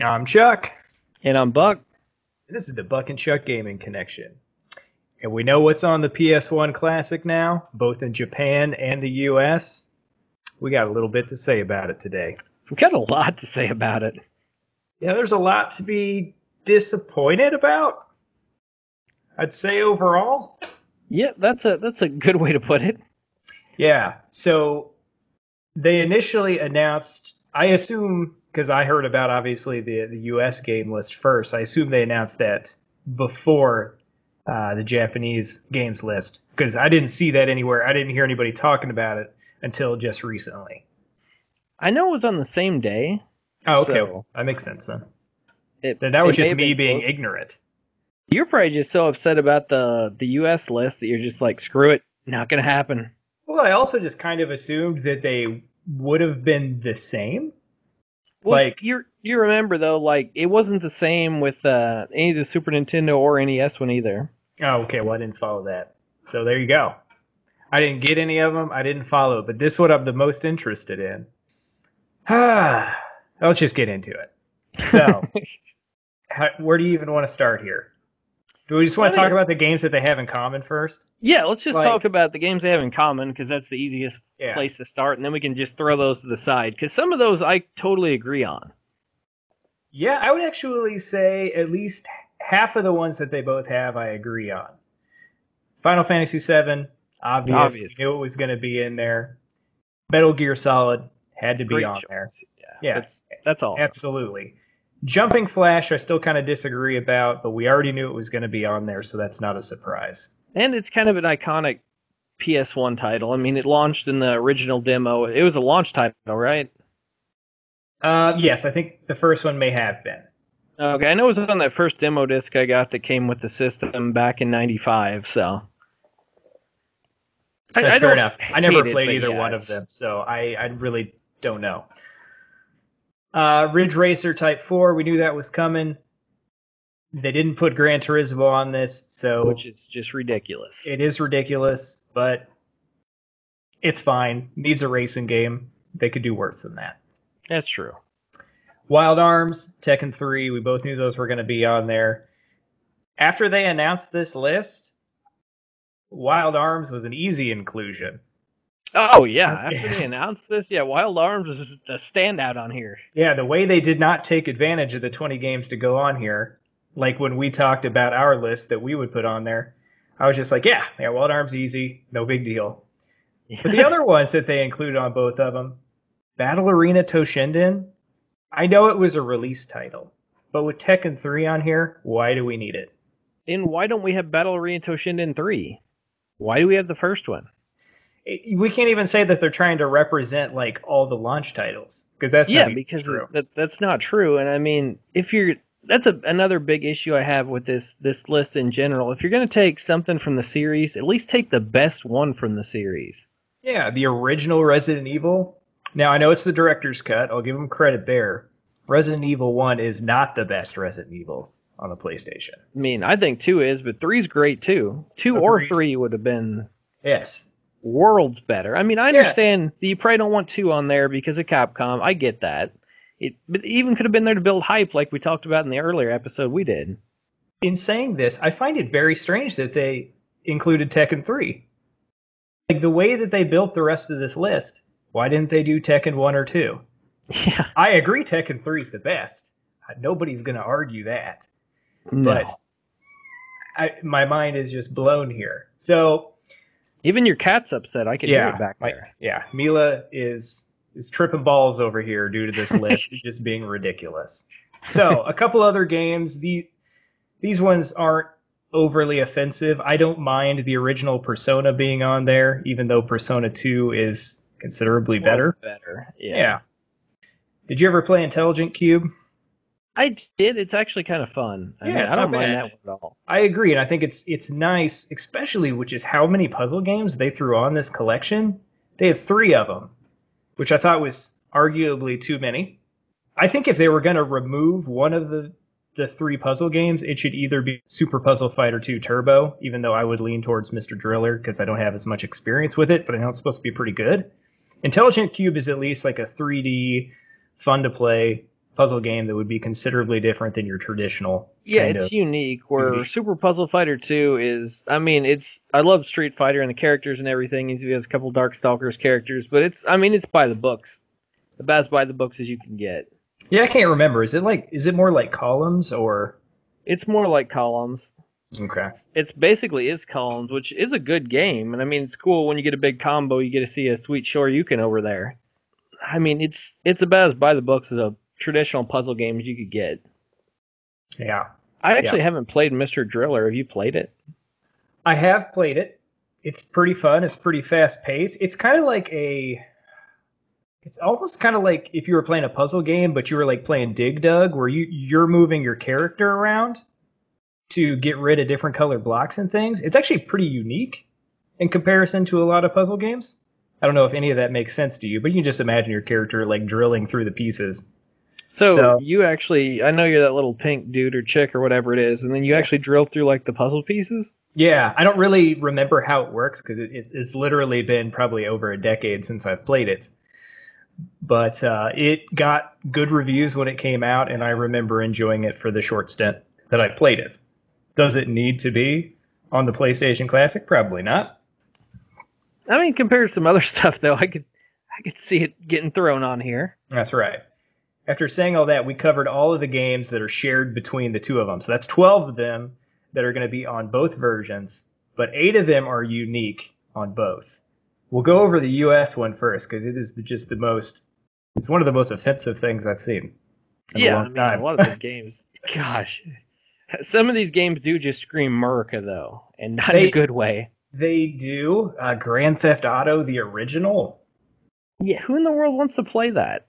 I'm Chuck. And I'm Buck. This is the Buck and Chuck Gaming Connection. And we know what's on the PS1 Classic now, both in Japan and the US. We got a little bit to say about it today. We've got a lot to say about it. Yeah, there's a lot to be disappointed about. I'd say overall. Yeah, that's a that's a good way to put it. Yeah. So they initially announced I assume because I heard about obviously the the US game list first. I assume they announced that before uh, the Japanese games list because I didn't see that anywhere. I didn't hear anybody talking about it until just recently. I know it was on the same day. Oh, okay. So that makes sense then. it, Then that was just me being close. ignorant. You're probably just so upset about the the US list that you're just like, screw it, not gonna happen. Well, I also just kind of assumed that they would have been the same. Well, Like- you you remember though, like it wasn't the same with uh, any of the Super Nintendo or NES one either. Oh, okay. Well, I didn't follow that. So there you go. I didn't get any of them. I didn't follow, but this what I'm the most interested in. Ah, let's just get into it. So, how, where do you even want to start here? Do we just want I to talk about the games that they have in common first? Yeah, let's just Like- talk about the games they have in common because that's the easiest Yeah. place to start, and then we can just throw those to the side because some of those I totally agree on. Yeah, I would actually say at least half of the ones that they both have, I agree on. Final Fantasy VII, obvious. Obvious. Knew it was going to be in there. Metal Gear Solid had to be Great on choice. there. Yeah, Yeah. that's that's awesome. Absolutely. Jumping Flash, I still kind of disagree about, but we already knew it was going to be on there, so that's not a surprise. And it's kind of an iconic PS1 title. I mean, it launched in the original demo. It was a launch title, right? Uh, yes, I think the first one may have been. Okay, I know it was on that first demo disc I got that came with the system back in '95. So I- I fair enough. I never hate it, played either yeah, one of them, so I, I really don't know. Uh, Ridge Racer Type 4, we knew that was coming. They didn't put Gran Turismo on this, so which is just ridiculous. it is ridiculous, but it's fine. Needs a racing game. They could do worse than that. That's true. Wild Arms, Tekken 3, we both knew those were going to be on there. After they announced this list, Wild Arms was an easy inclusion. Oh yeah, after they announced this, yeah, Wild Arms is a standout on here. Yeah, the way they did not take advantage of the 20 games to go on here, like when we talked about our list that we would put on there, I was just like, yeah, yeah, Wild Arms easy, no big deal. But the other ones that they included on both of them, Battle Arena Toshinden, I know it was a release title, but with Tekken 3 on here, why do we need it? and why don't we have Battle Arena Toshinden three? Why do we have the first one? It- we can't even say that they're trying to represent like all the launch titles because that's yeah, not because true. that that's not true. And I mean, if you're that's a, another big issue I have with this this list in general. If you're going to take something from the series, at least take the best one from the series. Yeah, the original Resident Evil. Now I know it's the director's cut. I'll give them credit there. Resident Evil One is not the best Resident Evil on the PlayStation. I mean, I think two is, but three's great too. Two oh, or three would have been Yes, worlds better. I mean, I Yeah. understand that you probably don't want two on there because of Capcom. I get that. It, but it even could have been there to build hype, like we talked about in the earlier episode we did. in saying this, I find it very strange that they included Tekken 3. Like the way that they built the rest of this list, why didn't they do Tekken 1 or 2? Yeah, I agree Tekken 3 is the best. Uh, Nobody's going to argue that. no. But I, my mind is just blown here. So, Even your cat's upset. I could hear it back there. yeah, Mila is is tripping balls over here due to this list just being ridiculous. So, a couple other games. The these ones aren't overly offensive. I don't mind the original Persona being on there, even though Persona 2 is considerably better. Better. Yeah. Yeah. Did you ever play Intelligent Cube? I did. It's actually kind of fun. I Yeah, mean, I don't mind bad. that one at all. I agree, and I think it's it's nice, especially which is how many puzzle games they threw on this collection. They have three of them, which I thought was arguably too many. I think if they were going to remove one of the the three puzzle games, it should either be Super Puzzle Fighter 2 Turbo, even though I would lean towards Mr. Driller because I don't have as much experience with it, but I know it's supposed to be pretty good. Intelligent Cube is at least like a 3D, fun to play puzzle game that would be considerably different than your traditional. Yeah, it's of- unique. Where unique. Super Puzzle Fighter 2 is, I mean, it's I love Street Fighter and the characters and everything. It has a couple Darkstalkers characters, but it's, I mean, it's by the books, about as by the books as you can get. Yeah, I can't remember. Is it like? Is it more like columns or? It's more like columns. Okay. It's basically is columns, which is a good game, and I mean, it's cool when you get a big combo, you get to see a sweet Shoryuken over there. I mean, it's it's about as by the books as a traditional puzzle games you could get. Yeah. I actually haven't played Mr. Driller. Have you played it? I have played it. It's pretty fun. It's pretty fast paced. It's kind of like a. It's almost kind of like if you were playing a puzzle game, but you were like playing Dig Dug, where you you're moving your character around to get rid of different color blocks and things. It's actually pretty unique in comparison to a lot of puzzle games. I don't know if any of that makes sense to you, but you can just imagine your character like drilling through the pieces. So, So- you actually, I know you're that little pink dude or chick or whatever it is, and then you actually drill through like the puzzle pieces. Yeah, I don't really remember how it works because it, it, it's literally been probably over a decade since I've played it. But uh, it got good reviews when it came out, and I remember enjoying it for the short stint that I played it. Does it need to be on the PlayStation Classic? Probably not. I mean, compared to some other stuff though, I could, I could see it getting thrown on here. That's right. After saying all that, we covered all of the games that are shared between the two of them. So that's 12 of them that are going to be on both versions, but eight of them are unique on both. We'll go over the US one first because it is just the most, it's one of the most offensive things I've seen. in a yeah, I mean, time. a lot of the games. Gosh, some of these games do just scream America though, and not in a good way. They do. Uh, Grand Theft Auto, the original. Yeah, who in the world wants to play that?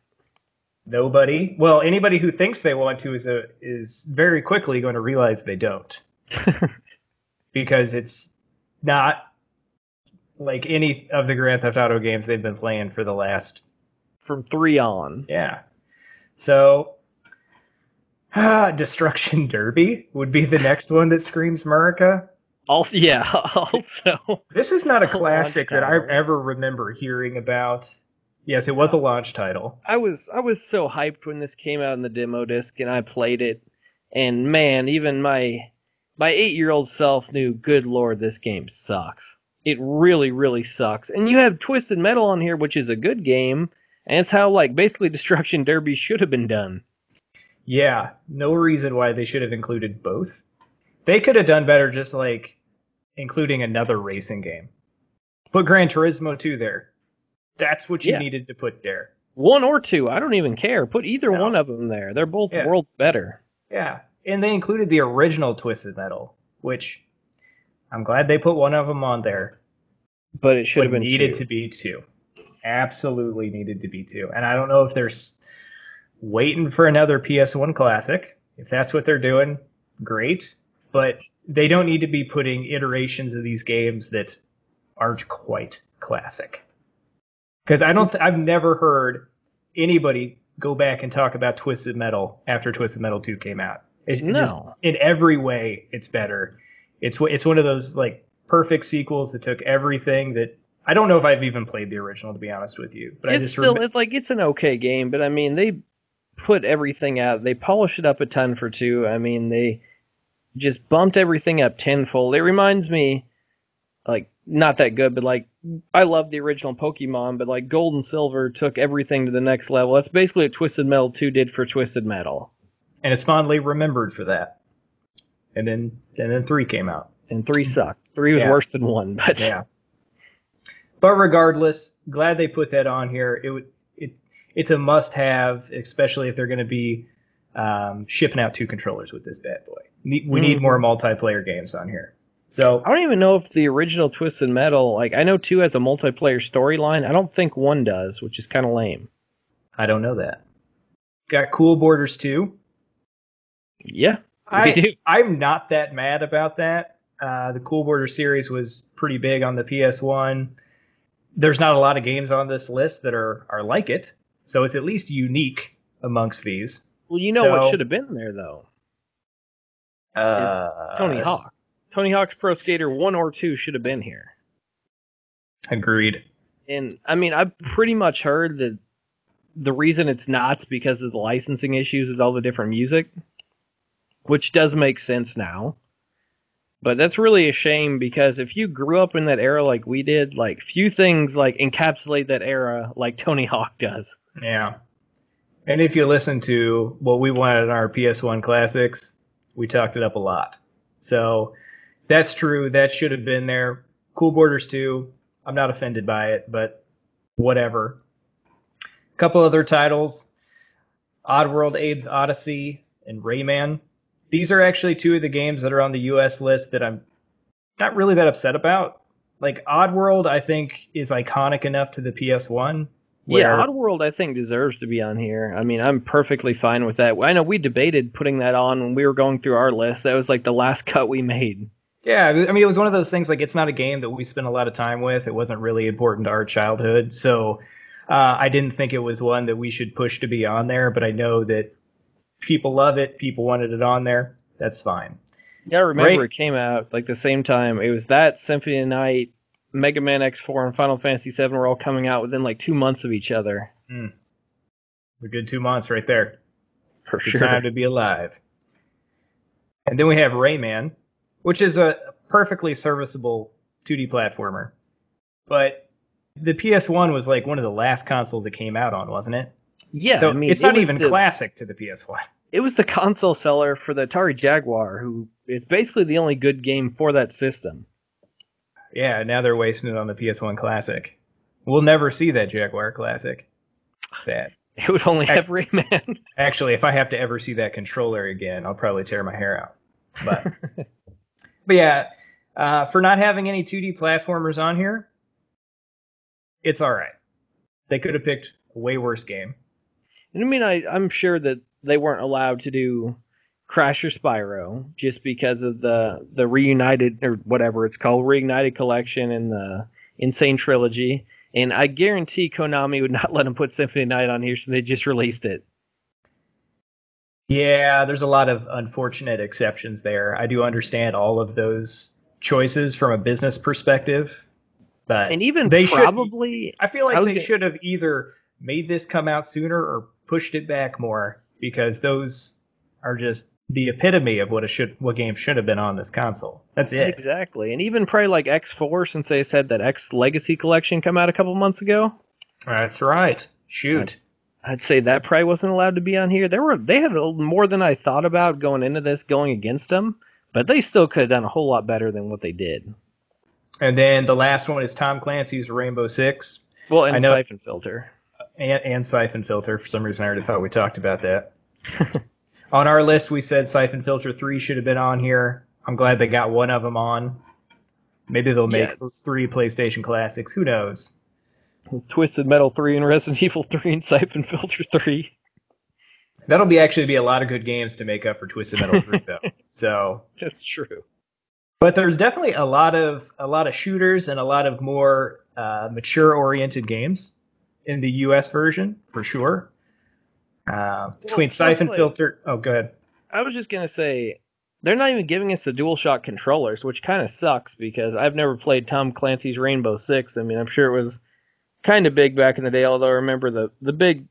Nobody. Well, anybody who thinks they want to is a, is very quickly going to realize they don't. because it's not like any of the Grand Theft Auto games they've been playing for the last From three on. yeah. So ah, Destruction Derby would be the next one that screams America. Also, yeah. Also, This is not a A classic that I ever remember hearing about. Yes, it was a launch title. I was I was so hyped when this came out in the demo disc, and I played it, and man, even my my eight year old self knew, good lord, this game sucks. It really, really sucks. And you have Twisted Metal on here, which is a good game, and it's how like basically Destruction Derby should have been done. Yeah, no reason why they should have included both. They could have done better just like including another racing game. Put Gran Turismo 2 there. That's what you Yeah. needed to put there. One or two, I don't even care. Put either No. one of them there. They're both Yeah. worlds better. Yeah, and they included the original Twisted Metal, which I'm glad they put one of them on there. But it should have been needed two. to be two. Absolutely needed to be two. And I don't know if they're waiting for another PS1 classic. If that's what they're doing, great. But they don't need to be putting iterations of these games that aren't quite classic. Because I don't, th- I've never heard anybody go back and talk about Twisted Metal after Twisted Metal 2 came out. It, it just- No. in every way, it's better. It's it's one of those like perfect sequels that took everything that I don't know if I've even played the original to be honest with you, but I it's just still remem- it's like it's an okay game, but I mean they put everything out. They polished it up a ton for two. I mean they just bumped everything up tenfold. It reminds me like not that good, but like I love the original Pokemon, but like Gold and Silver took everything to the next level. That's basically what Twisted Metal 2 did for Twisted Metal. and it's fondly remembered for that. And then and then three came out. And 3 sucked. 3 was Yeah. worse than 1, but Yeah. But regardless, glad they put that on here. It would it it's a must have, especially if they're going to be um, shipping out two controllers with this bad boy. We need Mhm. more multiplayer games on here. So I don't even know if the original Twisted Metal, like I know 2 has a multiplayer storyline. I don't think 1 does, which is kind of lame. I don't know that. Got Cool Borders too. Yeah. I do. I'm not that mad about that. Uh, the Cool Border series was pretty big on the PS1. There's not a lot of games on this list that are are like it, so it's at least unique amongst these. Well, you know what should have been there though. Uh, Tony Hawk. Tony Hawk's Pro Skater 1 or 2 should have been here. Agreed. And I mean, I've pretty much heard that the reason it's not is because of the licensing issues with all the different music, which does make sense now. But that's really a shame because if you grew up in that era like we did, like few things like encapsulate that era like Tony Hawk does. Yeah. And if you listen to what we wanted in our PS1 classics, we talked it up a lot. So that's true. That should have been there. Cool Borders 2. I'm not offended by it, but whatever. A couple other titles Oddworld Abe's Odyssey and Rayman. These are actually two of the games that are on the US list that I'm not really that upset about. Like Oddworld, I think, is iconic enough to the PS1 yeah, Oddworld I think deserves to be on here. I mean, I'm perfectly fine with that. I know we debated putting that on when we were going through our list. That was like the last cut we made. Yeah, I mean, it was one of those things like it's not a game that we spent a lot of time with. It wasn't really important to our childhood, so uh, I didn't think it was one that we should push to be on there. But I know that people love it. People wanted it on there. That's fine. Yeah, I remember right. it came out like the same time. It was that Symphony of Night, Mega Man X4 and Final Fantasy VII were all coming out within like two months of each other. Mm. A good two months right there. For good sure. Time to be alive. And then we have Rayman, which is a perfectly serviceable 2D platformer. But the PS1 was like one of the last consoles it came out on, wasn't it? Yeah, so I mean, it's not it even the, classic to the PS1. It was the console seller for the Atari Jaguar, who is basically the only good game for that system. Yeah, now they're wasting it on the PS1 Classic. We'll never see that Jaguar Classic. Sad. It would only have Rayman. Actually, if I have to ever see that controller again, I'll probably tear my hair out. But, but yeah, uh, for not having any 2D platformers on here, it's all right. They could have picked a way worse game. I mean, I, I'm sure that they weren't allowed to do Crash or Spyro just because of the the reunited or whatever it's called reunited collection and the Insane Trilogy. And I guarantee Konami would not let them put Symphony Night on here, so they just released it. Yeah, there's a lot of unfortunate exceptions there. I do understand all of those choices from a business perspective, but and even they probably, should, I feel like I they gonna, should have either made this come out sooner or pushed it back more because those are just the epitome of what a should what game should have been on this console. That's it. Exactly. And even probably like X4 since they said that X Legacy collection come out a couple months ago. That's right. Shoot. I'd, say that probably wasn't allowed to be on here. There were they had more than I thought about going into this going against them, but they still could have done a whole lot better than what they did. And then the last one is Tom Clancy's Rainbow Six. Well, and I know, Siphon Filter. And, and Siphon Filter. For some reason, I already thought we talked about that. on our list, we said Siphon Filter 3 should have been on here. I'm glad they got one of them on. Maybe they'll make yes. three PlayStation classics. Who knows? Twisted Metal 3 and Resident Evil 3 and Siphon Filter 3. That'll be actually be a lot of good games to make up for Twisted Metal 3 though. So That's true. But there's definitely a lot of a lot of shooters and a lot of more uh, mature oriented games in the US version for sure. Uh, between well, Siphon like, Filter. Oh, good. I was just gonna say they're not even giving us the DualShock controllers, which kind of sucks because I've never played Tom Clancy's Rainbow Six. I mean, I'm sure it was kind of big back in the day. Although I remember the the big,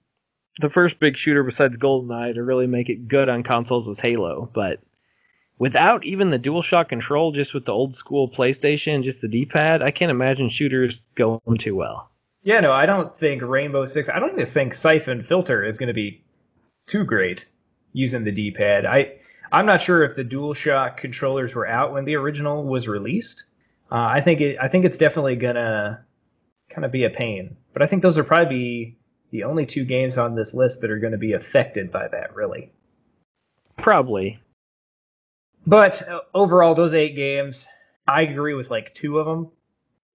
the first big shooter besides GoldenEye to really make it good on consoles was Halo. But without even the DualShock control, just with the old school PlayStation, just the D-pad, I can't imagine shooters going too well. Yeah, no, I don't think Rainbow Six. I don't even think Siphon Filter is going to be too great using the D-pad. I I'm not sure if the DualShock controllers were out when the original was released. Uh, I think it I think it's definitely gonna kind of be a pain. But I think those are probably the only two games on this list that are going to be affected by that, really. Probably. But uh, overall, those eight games, I agree with like two of them,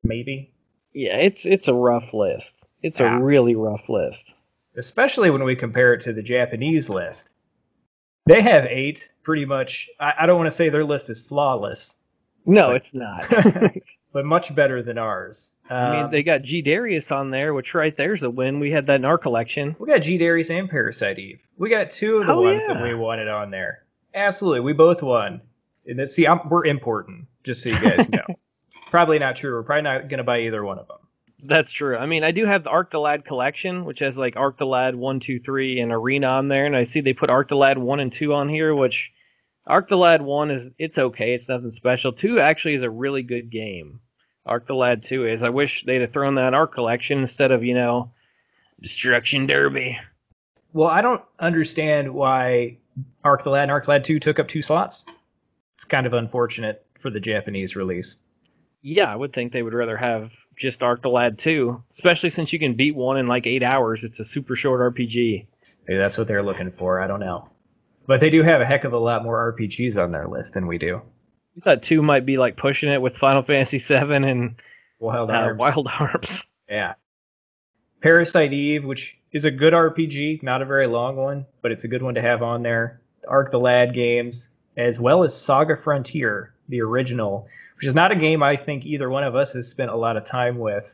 maybe. Yeah, it's it's a rough list. It's yeah. a really rough list especially when we compare it to the Japanese list. They have eight, pretty much. I, I don't want to say their list is flawless. No, it's not. but much better than ours. I mean, um, they got G Darius on there, which right there's a win. We had that in our collection. We got G Darius and Parasite Eve. We got two of the oh, ones yeah. that we wanted on there. Absolutely, we both won. And see, I'm, we're important, just so you guys know. probably not true. We're probably not going to buy either one of them. That's true. I mean, I do have the Arc the Lad collection, which has like Arc the Lad one, two, three, and Arena on there, and I see they put Arc the Lad one and two on here, which Arc the Lad one is it's okay, it's nothing special. Two actually is a really good game. Arc the Lad two is. I wish they'd have thrown that in our collection instead of you know Destruction Derby. Well, I don't understand why Arc the Lad and Arc the Lad 2 took up two slots. It's kind of unfortunate for the Japanese release. Yeah, I would think they would rather have just Arc the Lad 2, especially since you can beat one in like eight hours. It's a super short RPG. Maybe that's what they're looking for. I don't know. But they do have a heck of a lot more RPGs on their list than we do. I thought two might be like pushing it with Final Fantasy VII and Wild uh, Arms. Wild Arms. Yeah. Parasite Eve, which is a good RPG, not a very long one, but it's a good one to have on there. The Arc the Lad games, as well as Saga Frontier, the original, which is not a game I think either one of us has spent a lot of time with.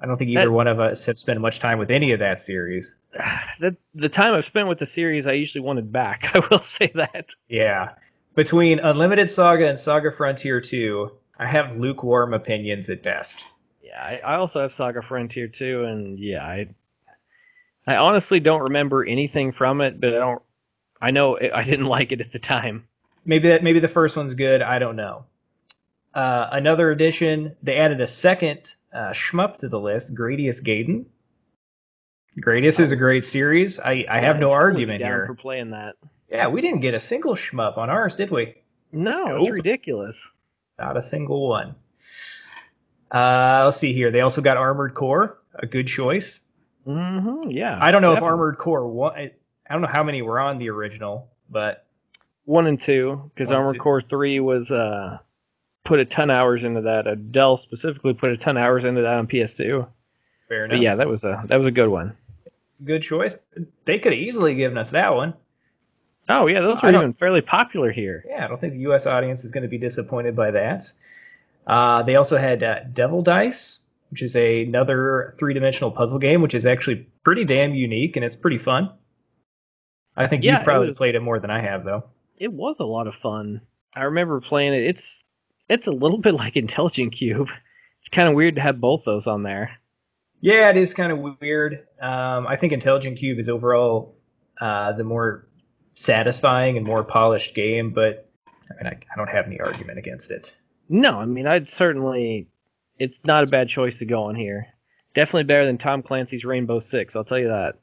I don't think either That- one of us have spent much time with any of that series. the the time I've spent with the series, I usually wanted back. I will say that. Yeah. Between Unlimited Saga and Saga Frontier 2, I have lukewarm opinions at best. Yeah, I, I also have Saga Frontier Two, and yeah, I I honestly don't remember anything from it, but I don't. I know it, I didn't like it at the time. Maybe that maybe the first one's good. I don't know. Uh, another addition, they added a second uh, shmup to the list, Gradius Gaiden. Gradius is a great series. I, I have Yeah, no argument here. for playing that. Yeah, we didn't get a single shmup on ours, did we? No, it's Nope. ridiculous. Not a single one. Uh, let's see here. They also got Armored Core, a good choice. Mm-hmm, yeah, I don't know if. Armored Core one. I don't know how many were on the original, but one and two because Armored two. Core three was uh put a ton of hours into that. Adele specifically put a ton of hours into that on PS2. fair enough. But yeah, that was a that was a good one. Good choice. They could have easily given us that one. Oh yeah, those are even fairly popular here. Yeah, I don't think the U.S. audience is going to be disappointed by that. Uh, they also had uh, Devil Dice, which is a, another three-dimensional puzzle game, which is actually pretty damn unique and it's pretty fun. I think Yeah, it probably was- played it more than I have, though. It was a lot of fun. I remember playing it. It's it's a little bit like Intelligent Cube. It's kind of weird to have both those on there. Yeah, it is kind of weird. Um, I think Intelligent Cube is overall uh, the more satisfying and more polished game, but I mean, I, I don't have any argument against it. No, I mean I'd certainly. It's not a bad choice to go on here. Definitely better than Tom Clancy's Rainbow Six. I'll tell you that.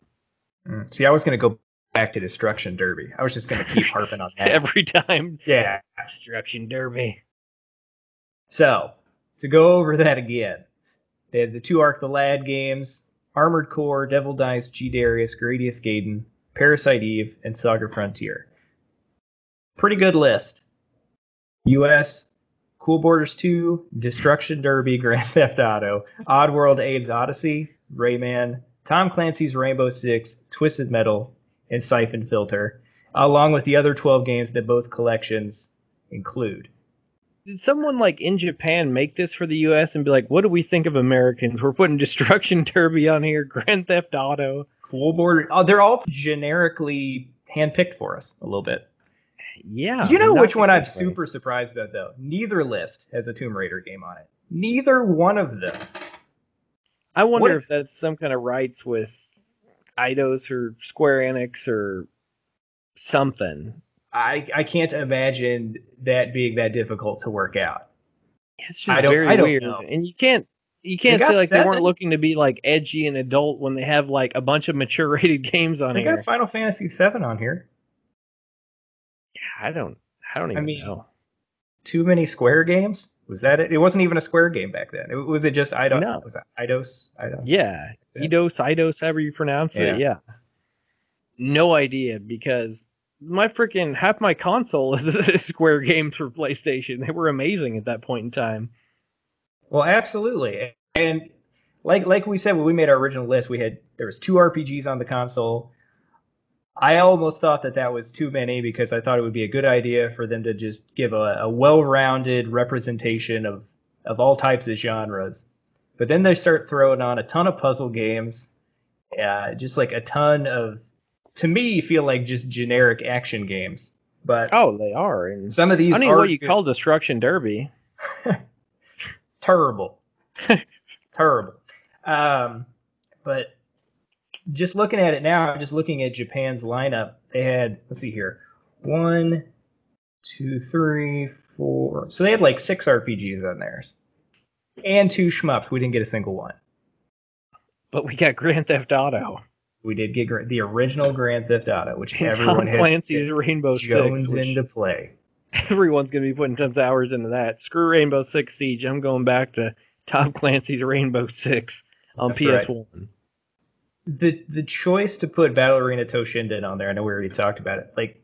Mm. See, I was going to go back to Destruction Derby. I was just going to keep harping on that. every time. Yeah. Destruction Derby. So, to go over that again, they had the two Arc the Lad games Armored Core, Devil Dice, G Darius, Gradius Gaiden, Parasite Eve, and Saga Frontier. Pretty good list. US, Cool Borders 2, Destruction Derby, Grand Theft Auto, Oddworld Abe's Odyssey, Rayman, Tom Clancy's Rainbow Six, Twisted Metal, and Siphon Filter, along with the other 12 games that both collections include. Did someone like in Japan make this for the U.S. and be like, "What do we think of Americans? We're putting Destruction Derby on here, Grand Theft Auto." Cool border. Oh, they're all generically handpicked for us a little bit. Yeah. you know which one I'm particularly. super surprised about though? Neither list has a Tomb Raider game on it. Neither one of them. I wonder What if that's some kind of rights with Eidos or Square Enix or something. I I can't imagine that being that difficult to work out. It's I just don't- very I don't weird, know. and you can't you can't got say like they weren't looking to be like edgy and adult when they have like a bunch of mature rated games on They here. got Final Fantasy VII on here. Yeah, I don't I don't even mean, know. Too many Square games? Was that it? It wasn't even a Square game back then. It, was it just Eidos? No. Was that Eidos? Eidos? Yeah, Yeah. Eidos, Eidos, however you pronounce it. Yeah. No idea because my freaking half my console is Square games for PlayStation. They were amazing at that point in time. Well, absolutely. And like like we said when we made our original list, we had there was two RPGs on the console. I almost thought that that was too many because I thought it would be a good idea for them to just give a, a well-rounded representation of of all types of genres. But then they start throwing on a ton of puzzle games, uh, just like a ton of, to me, feel like just generic action games. But Oh, they are. And some of I these don't know what you good- call Destruction Derby. terrible, terrible. Um, but just looking at it now, just looking at Japan's lineup, they had let's see here, one, two, three, four. So they had like six RPGs on theirs, and two shmups. We didn't get a single one. But we got Grand Theft Auto. We did get the original Grand Theft Auto, which everyone Tom Clancy's Rainbow Jones Six. Which into play. everyone's gonna be putting tons of hours into that. Screw Rainbow Six Siege. I'm going back to Tom Clancy's Rainbow Six on That's. PS1. the the choice to put Battle Arena Toshinden on there, I know we already talked about it. Like,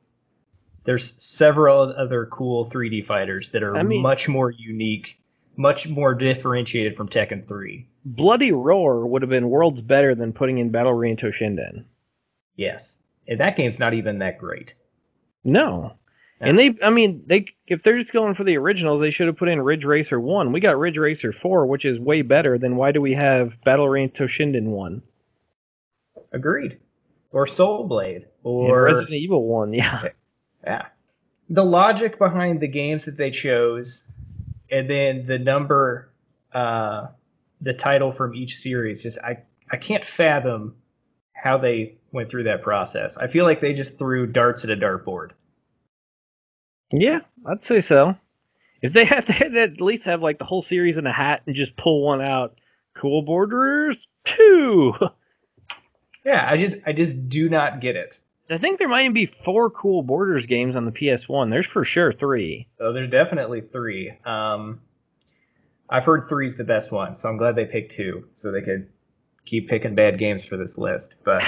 there's several other cool 3D fighters that are I mean- much more unique, much more differentiated from Tekken 3. Bloody Roar would have been worlds better than putting in Battle Arena Toshinden. Yes, and that game's not even that great. No. Yeah. And they, I mean, they if they're just going for the originals, they should have put in Ridge Racer 1. We got Ridge Racer 4, which is way better. Then why do we have Battle Arena Toshinden 1? Agreed. Or Soul Blade, And or Resident Evil 1, yeah. yeah. The logic behind the games that they chose, and then the number, uh, the title from each series, just I I can't fathom how they went through that process. I feel like they just threw darts at a dartboard. Yeah, I'd say so. If they had, they had at least have like the whole series in a hat and just pull one out. Cool Borders 2. Yeah, I just I just do not get it. I think there might even be four Cool Borders games on the PS1. There's for sure three. So there's definitely three. Um, I've heard three's the best one, so I'm glad they picked two, so they could keep picking bad games for this list. But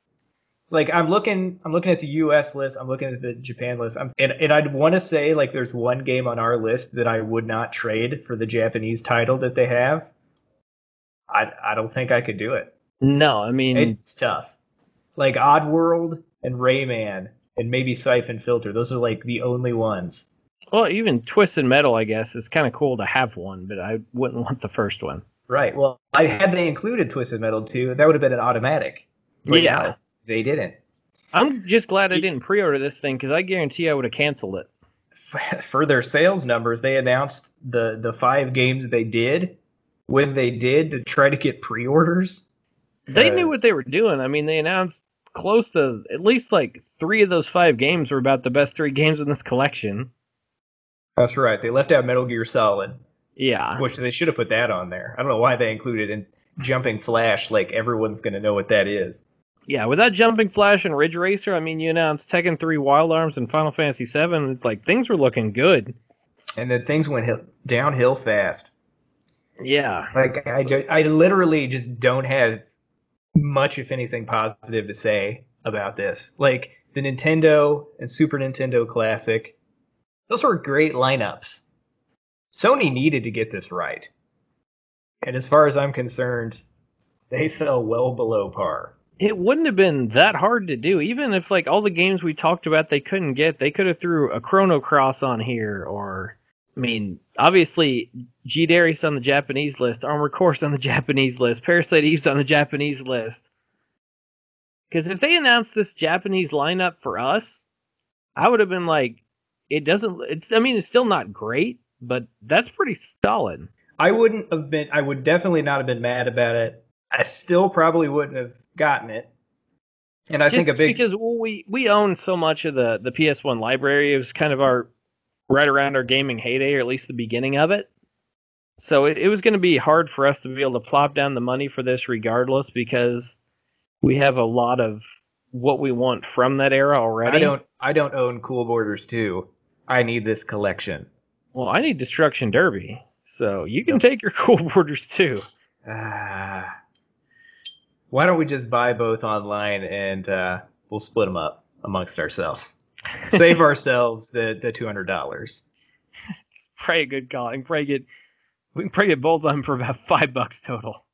like I'm looking I'm looking at the US list, I'm looking at the Japan list. I'm, and and I'd want to say like there's one game on our list that I would not trade for the Japanese title that they have. I I don't think I could do it. no, I mean, It's tough. Like Oddworld and Rayman and maybe Siphon Filter. Those are like the only ones. well, even Twisted Metal, I guess, is kind of cool to have one, but I wouldn't want the first one. Right. Well, I had they included Twisted Metal too, that would have been an automatic. But Yeah. no, they didn't. I'm just glad I didn't pre-order this thing because I guarantee I would have canceled it. For their sales numbers, they announced the the five games they did when they did to try to get pre-orders. They knew what they were doing. I mean, they announced close to at least like three of those five games were about the best three games in this collection. That's right. They left out Metal Gear Solid, Yeah. which they should have put that on there. I don't know why they included in Jumping Flash. Like everyone's going to know what that is. Yeah, without Jumping Flash and Ridge Racer, I mean, you announced Tekken 3 Wild Arms and Final Fantasy 7. Like, things were looking good. And then things went hill- downhill fast. Yeah. Like I, I literally just don't have much, if anything, positive to say about this. Like the Nintendo and Super Nintendo Classic, those were great lineups. Sony needed to get this right, and as far as I'm concerned, they fell well below par. It wouldn't have been that hard to do. Even if, like, all the games we talked about they couldn't get, they could have threw a Chrono Cross on here, or, I mean, obviously, G Darius on the Japanese list, Armored Core's on the Japanese list, Parasite Eve's on the Japanese list. Because if they announced this Japanese lineup for us, I would have been like, it doesn't, it's, I mean, it's still not great, but that's pretty solid. I wouldn't have been. I would definitely not have been mad about it. I still probably wouldn't have gotten it. And I Just think a big because well, we we own so much of the the PS1 library. It was kind of our right around our gaming heyday, or at least the beginning of it. So it, it was going to be hard for us to be able to plop down the money for this, regardless, because we have a lot of what we want from that era already. I don't. I don't own Cool Borders 2. I need this collection. Well, I need Destruction Derby, so you can take your Cool Borders too. Ah. why don't we just buy both online and uh, we'll split them up amongst ourselves? Save ourselves the the two hundred dollars. Pray a good call. And probably get we can pray get both of them for about five bucks total.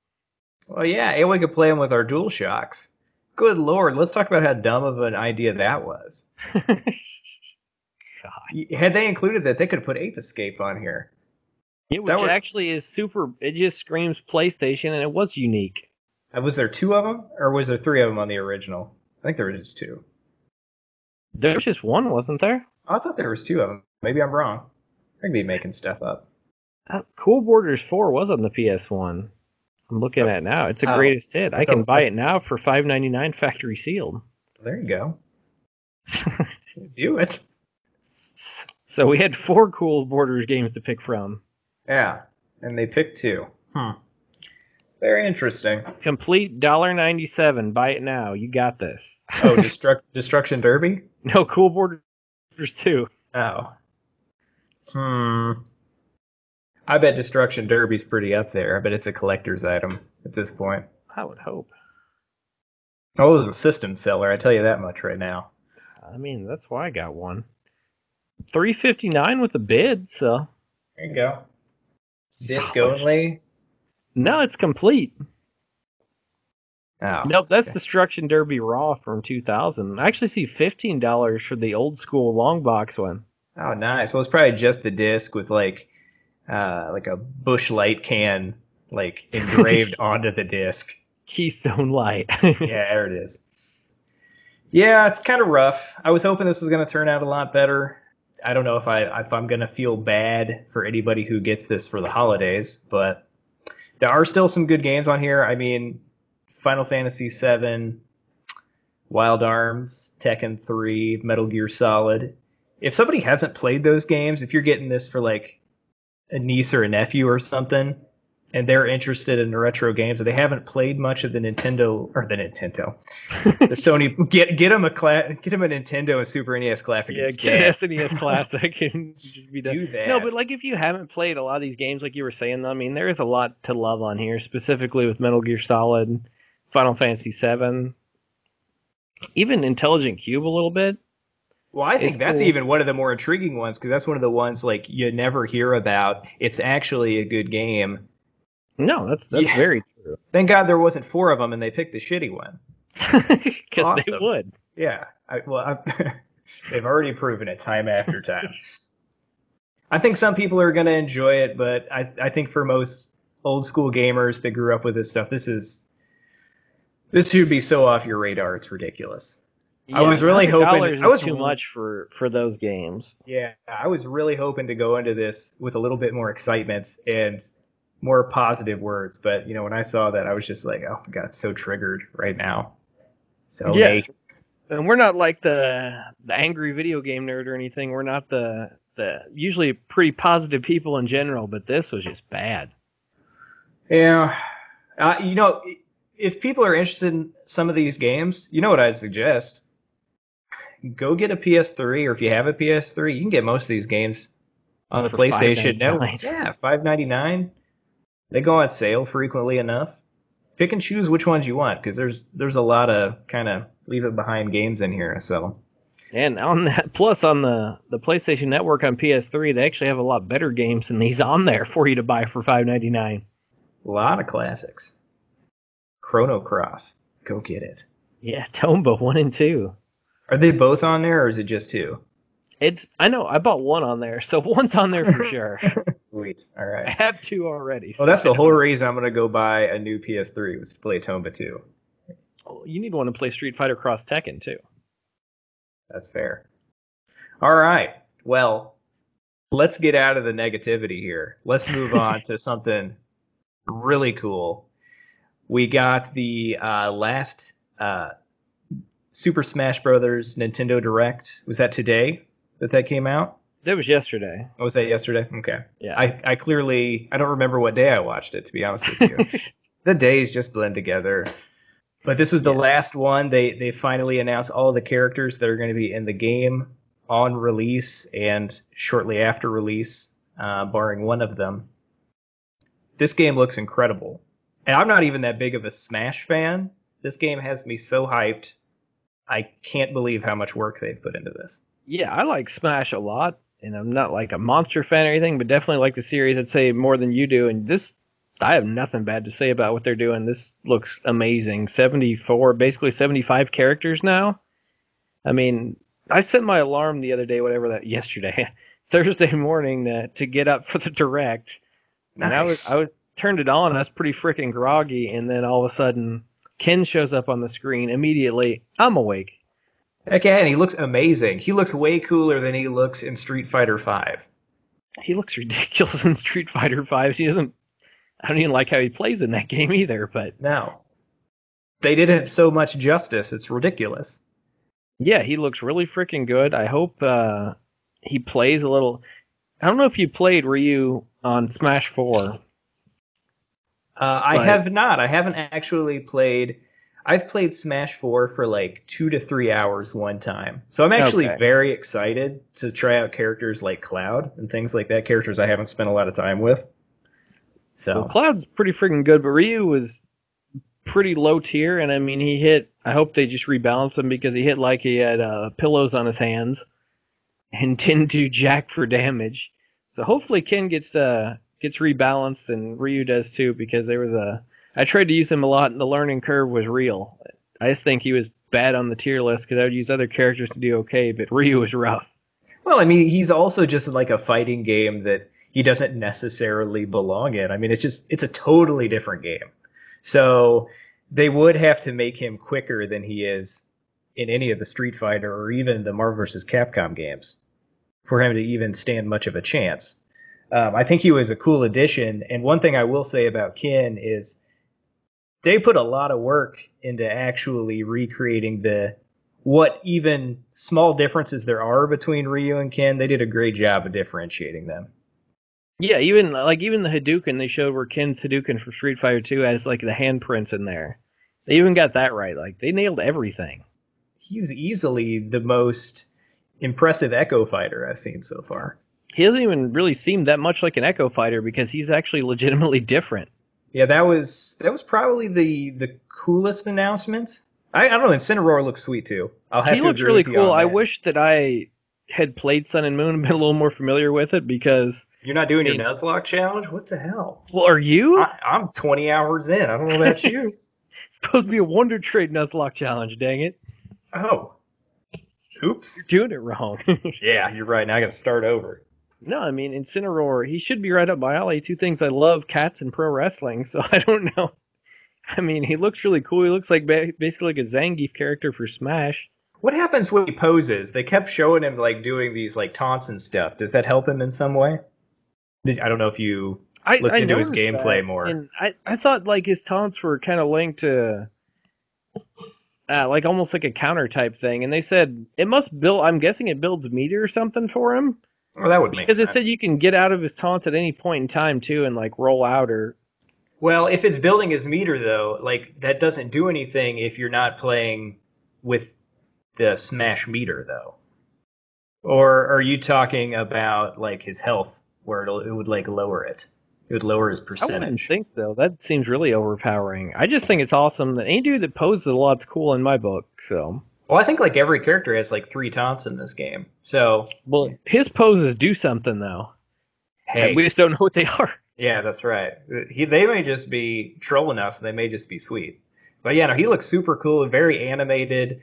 Well, yeah, and we could play them with our Dual Shocks. Good lord, let's talk about how dumb of an idea that was. Had they included that, they could have put Ape Escape on here. Yeah, which were- actually is super. It just screams PlayStation, and it was unique. Uh, Was there two of them, or was there three of them on the original? I think there was just two. There was just one, wasn't there? I thought there was two of them. Maybe I'm wrong. I could be making stuff up. Uh, cool Borders Four was on the PS1. I'm looking at it now. It's a Oh, greatest hit. I can buy it now for five ninety nine factory sealed. There you go. Do it. So we had four cool Borders games to pick from. Yeah, and they picked two. Hmm. Very interesting. Complete dollar ninety seven. Buy it now. You got this. Oh, Destruct Destruction Derby. No cool Borders two. Oh. Hmm. I bet Destruction Derby's pretty up there, but it's a collector's item at this point. I would hope. Oh, it was a system seller. I tell you that much right now. I mean, that's why I got one. Three fifty nine with a bid. So There you go. Disc Solid. only. No, it's complete. Oh. Nope, that's okay. Destruction Derby Raw from 2000. I actually see $15 for the old school long box one. Oh, nice. Well, it's probably just the disc with like, uh, like a Busch Light can, like engraved onto the disc. Keystone Light. Yeah, there it is. Yeah, it's kind of rough. I was hoping this was going to turn out a lot better. I don't know if I if I'm going to feel bad for anybody who gets this for the holidays, but there are still some good games on here. I mean, Final Fantasy VII, Wild Arms, Tekken 3, Metal Gear Solid. If somebody hasn't played those games, if you're getting this for like a niece or a nephew or something, and they're interested in retro games, or they haven't played much of the Nintendo or the Nintendo, the Sony, get get them a cla- get them a Nintendo and Super NES Classic yeah, get an SNES Classic and just be done. Do that. No, but like if you haven't played a lot of these games, like you were saying, I mean, there is a lot to love on here, specifically with Metal Gear Solid, Final Fantasy VII, even Intelligent Cube a little bit. Well, I think It's that's cool. even one of the more intriguing ones because that's one of the ones like you never hear about. It's actually a good game. No, that's that's Yeah. very true. Thank God there wasn't four of them and they picked the shitty one. Because they would. Yeah, I, well, I, they've already proven it time after time. I think some people are going to enjoy it, but I, I think for most old school gamers that grew up with this stuff, this is this should be so off your radar. It's ridiculous. I was really $100 hoping- is I was- too much for for those games. Yeah, I was really hoping to go into this with a little bit more excitement and more positive words, but you know, when I saw that, I was just like, oh my god, I'm so triggered right now. So Yeah. And we're not like the the angry video game nerd or anything. We're not the the usually pretty positive people in general, but this was just bad. Yeah. Uh, you know, if people are interested in some of these games, you know what I'd suggest? Go get a PS3, or if you have a PS3, you can get most of these games on the PlayStation Network. Yeah, five ninety nine. They go on sale frequently enough. Pick and choose which ones you want, because there's there's a lot of kind of leave it behind games in here. So And on that, plus on the the PlayStation Network on PS3, they actually have a lot better games than these on there for you to buy for five ninety nine. a lot of classics. Chrono Cross, go get it. Yeah, Tomba one and two. Are they both on there, or is it just two? It's I know I bought one on there, so one's on there for sure. Sweet. All right. I have two already. Well, that's the whole reason I'm gonna go buy a new PS3 was to play Tomba 2. Oh, You need one to play Street Fighter Cross Tekken too. That's fair. All right. Well, let's get out of the negativity here. Let's move on to something really cool. We got the uh, last uh, Super Smash Brothers Nintendo Direct. Was that today that that came out? That was yesterday. Or was that yesterday? Okay. Yeah. I, I clearly I don't remember what day I watched it to be honest with you. the days just blend together. But this was the Yeah. last one. They they finally announced all the characters that are going to be in the game on release and shortly after release, uh, barring one of them. This game looks incredible, and I'm not even that big of a Smash fan. This game has me so hyped. I can't believe how much work they've put into this. Yeah, I like Smash a lot, and I'm not like a monster fan or anything, but definitely like the series. I'd say more than you do. And this, I have nothing bad to say about what they're doing. This looks amazing. 74, basically 75 characters now. I mean, I set my alarm the other day, whatever that yesterday, Thursday morning, to, to get up for the direct. And I was I was turned it on. I was pretty freaking groggy, and then all of a sudden, Ken shows up on the screen. Immediately, I'm awake. And he looks amazing. He looks way cooler than he looks in Street Fighter Five. he looks ridiculous in Street Fighter Five. He doesn't. I don't even like how he plays in that game either. But No. They did him so much justice, it's ridiculous. yeah, he looks really freaking good. I hope uh, he plays a little. I don't know if you played Ryu on Smash Four. Uh, I Right. have not. I haven't actually played. I've played Smash 4 for like two to three hours one time. So I'm actually Okay. very excited to try out characters like Cloud and things like that, characters I haven't spent a lot of time with. So, Well, Cloud's pretty freaking good, but Ryu was pretty low tier, and I mean, he hit. I hope they just rebalance him because he hit like he had uh, pillows on his hands and didn't do jack for damage. So hopefully Ken gets uh gets rebalanced and Ryu does too because there was a. I tried to use him a lot, and the learning curve was real. I just think he was bad on the tier list because I would use other characters to do okay, but Ryu was rough. well, I mean, he's also just like a fighting game that he doesn't necessarily belong in. I mean, it's just, it's a totally different game. So they would have to make him quicker than he is in any of the Street Fighter or even the Marvel vs. Capcom games for him to even stand much of a chance. Um, I think he was a cool addition. And one thing I will say about Ken is they put a lot of work into actually recreating the what even small differences there are between Ryu and Ken. They did a great job of differentiating them. Yeah, even like even the Hadouken they showed where Ken's Hadouken from Street Fighter 2 has like the handprints in there. They even got that right. Like they nailed everything. He's easily the most impressive Echo fighter I've seen so far. He doesn't even really seem that much like an Echo Fighter because he's actually legitimately different. Yeah, that was that was probably the the coolest announcement. I, I don't know. Incineroar looks sweet too. I'll have he looks really cool. I wish that I had played Sun and Moon and been a little more familiar with it because you're not doing your I mean- Nuzlocke challenge. What the hell? well, are you? I, I'm 20 hours in. I don't know about you. It's supposed to be a Wonder Trade Nuzlocke challenge. Dang it, oh, oops. you're doing it wrong. Yeah, you're right. Now I got to start over. No, I mean Incineroar. He should be right up my alley. Two things I love: cats and pro wrestling. So I don't know. I mean, he looks really cool. He looks like ba- basically like a Zangief character for Smash. What happens when he poses? They kept showing him like doing these like taunts and stuff. Does that help him in some way? I don't know if you. I Looked I into his gameplay that, more. and I I thought like his taunts were kind of linked to. Uh, like almost like a counter type thing, and they said it must build. I'm guessing it builds meter or something for him Well, that would make because it says you can get out of his taunts at any point in time too, and like roll out or Well, if it's building his meter though, like that doesn't do anything if you're not playing with the smash meter though. Or are you talking about like his health where it'll, it would like lower it? It would lower his I wouldn't percentage. think so. That seems really overpowering. I just think it's awesome that any dude that poses a lot's cool in my book. So, Well, I think like every character has like three taunts in this game. So, well, his poses do something though. hey, We just don't know what they are. yeah, that's right. He, they may just be trolling us. They may just be sweet. But yeah, no, he looks super cool, and very animated.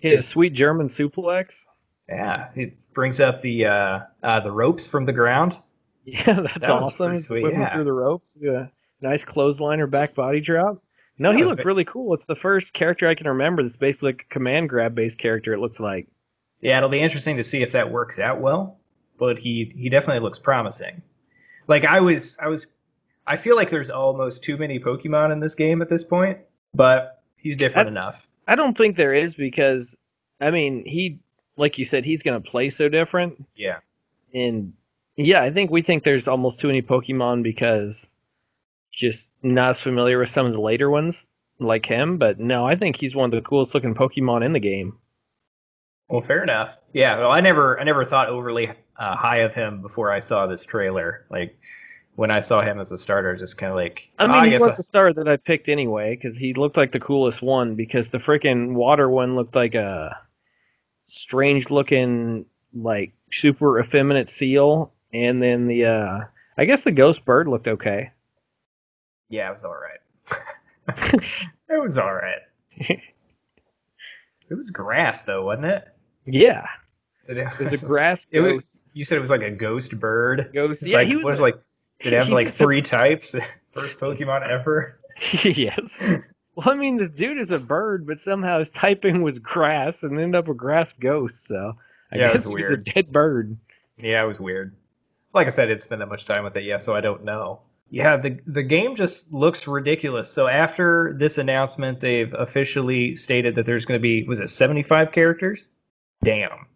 His a sweet German suplex. Yeah, he brings up the uh, uh, the ropes from the ground. Yeah, that's That awesome. sweet, whipping yeah. through the ropes. Yeah. Nice clothesline or back body drop. No, he looked really cool. It's the first character I can remember that's basically like a command grab based character, it looks like. Yeah, it'll be interesting to see if that works out well. But he he definitely looks promising. Like I was I was I feel like there's almost too many Pokemon in this game at this point, but he's different I- enough. I don't think there is because, I mean, he, like you said, he's going to play so different. Yeah. And yeah, I think we think there's almost too many Pokemon because just not as familiar with some of the later ones like him. But no, I think he's one of the coolest looking Pokemon in the game. Well, fair enough. Yeah, well, I never I never thought overly uh, high of him before I saw this trailer. Like when I saw him as a starter, I was just kind of like, I oh, mean, he guess was I- the star that I picked anyway because he looked like the coolest one. Because the freaking water one looked like a strange looking, like super effeminate seal, and then the uh I guess the ghost bird looked okay. Yeah, it was all right. it was all right. It was grass though, wasn't it? Yeah, It it was a grass It was- ghost. You said it was like a ghost bird. ghost. It's yeah, like, he was, was like did it have like was three types? First Pokemon ever. yes. Well, I mean, the dude is a bird, but somehow his typing was grass and ended up a grass ghost. So I Yeah, it guess was he was a dead bird. Yeah, it was weird. Like I said, I didn't spend that much time with it, yeah, so I don't know. Yeah, the the game just looks ridiculous. So after this announcement, they've officially stated that there's going to be was it 75 characters? Damn.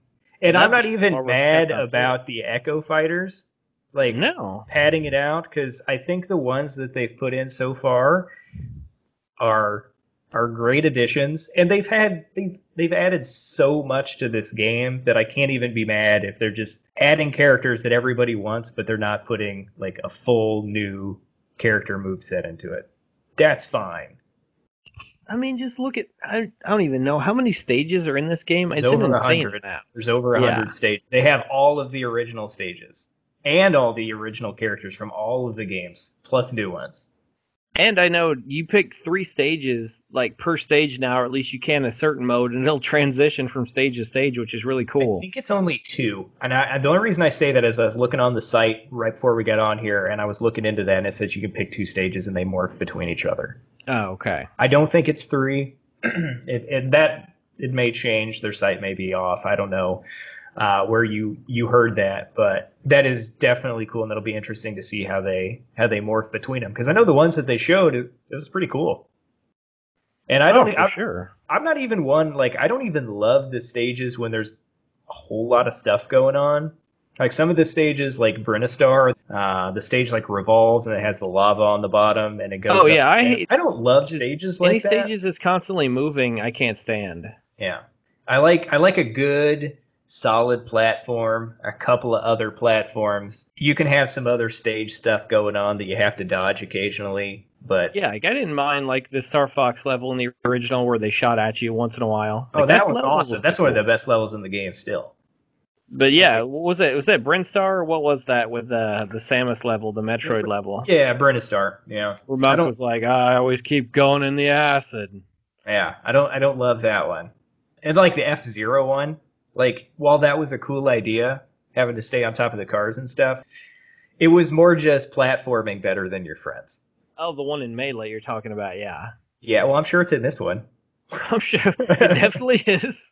And I'm not even mad about the Echo Fighters, like no padding it out, because I think the ones that they've put in so far are are great additions, and they've had they've they've added so much to this game that I can't even be mad if they're just adding characters that everybody wants, but they're not putting like a full new character move set into it. That's fine. I mean, just look at I, I don't even know how many stages are in this game. There's it's over a insane hundred. Now. There's over a Yeah. hundred stages. They have all of the original stages and all the original characters from all of the games, plus new ones. And I know you pick three stages like per stage now, or at least you can in a certain mode, and it'll transition from stage to stage, which is really cool. I think it's only two. And I, the only reason I say that is I was looking on the site right before we got on here, and I was looking into that, and it says you can pick two stages and they morph between each other. Oh, okay. I don't think it's three. it, it, that it may change. Their site may be off. I don't know uh, where you you heard that, but that is definitely cool, and it'll be interesting to see how they how they morph between them. Because I know the ones that they showed, it, it was pretty cool. And I oh, don't. for I, sure. I'm not even one like I don't even love the stages when there's a whole lot of stuff going on. Like some of the stages, like Brinstar, uh, the stage like revolves and it has the lava on the bottom and it goes. Oh, yeah, I hate- I don't love just stages Any like that. Any stages is constantly moving. I can't stand. Yeah, I like I like a good solid platform. A couple of other platforms. You can have some other stage stuff going on that you have to dodge occasionally, but Yeah, like I didn't mind like the Star Fox level in the original where they shot at you once in a while. oh, Like, that was awesome. was That's one of the best levels in the game still. But yeah, what was it? Was that Brinstar? Or what was that with the the Samus level, the Metroid level? Yeah, Brinstar. Yeah. Where was like, ah, I always keep going in the acid. Yeah, I don't I don't love that one. And like the F Zero one, like while that was a cool idea, having to stay on top of the cars and stuff, it was more just platforming better than your friends. Oh, the one in Melee you're talking about, yeah. Yeah, well I'm sure it's in this one. I'm sure it definitely is.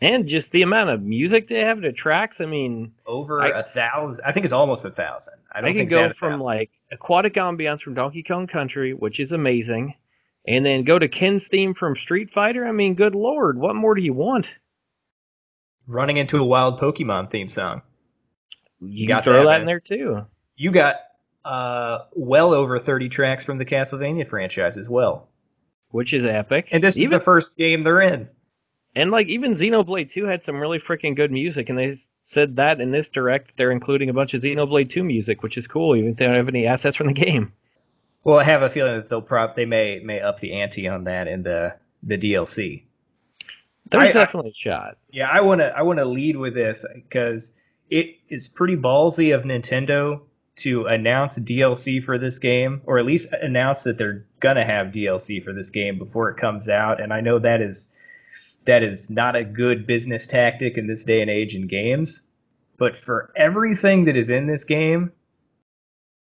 And just the amount of music they have to tracks. I mean, Over I- a thousand I think it's almost a thousand. I I, can think go it's at a from like aquatic ambiance from Donkey Kong Country, which is amazing, and then go to Ken's theme from Street Fighter. I mean, good lord, what more do you want? Running into a wild Pokemon theme song. You got throw that, that, in there too. You got uh well over 30 tracks from the Castlevania franchise as well. Which is epic. And this even is the first game they're in. and like even Xenoblade 2 had some really freaking good music, and they said that in this direct they're including a bunch of Xenoblade 2 music, which is cool, even if they don't have any assets from the game. Well, I have a feeling that they'll prop they may may up the ante on that in the the DLC. There's I- I- definitely a shot. Yeah, I want to I want to lead with this because it is pretty ballsy of Nintendo to announce DLC for this game, or at least announce that they're gonna have DLC for this game before it comes out. And I know that is that is not a good business tactic in this day and age in games. But for everything that is in this game,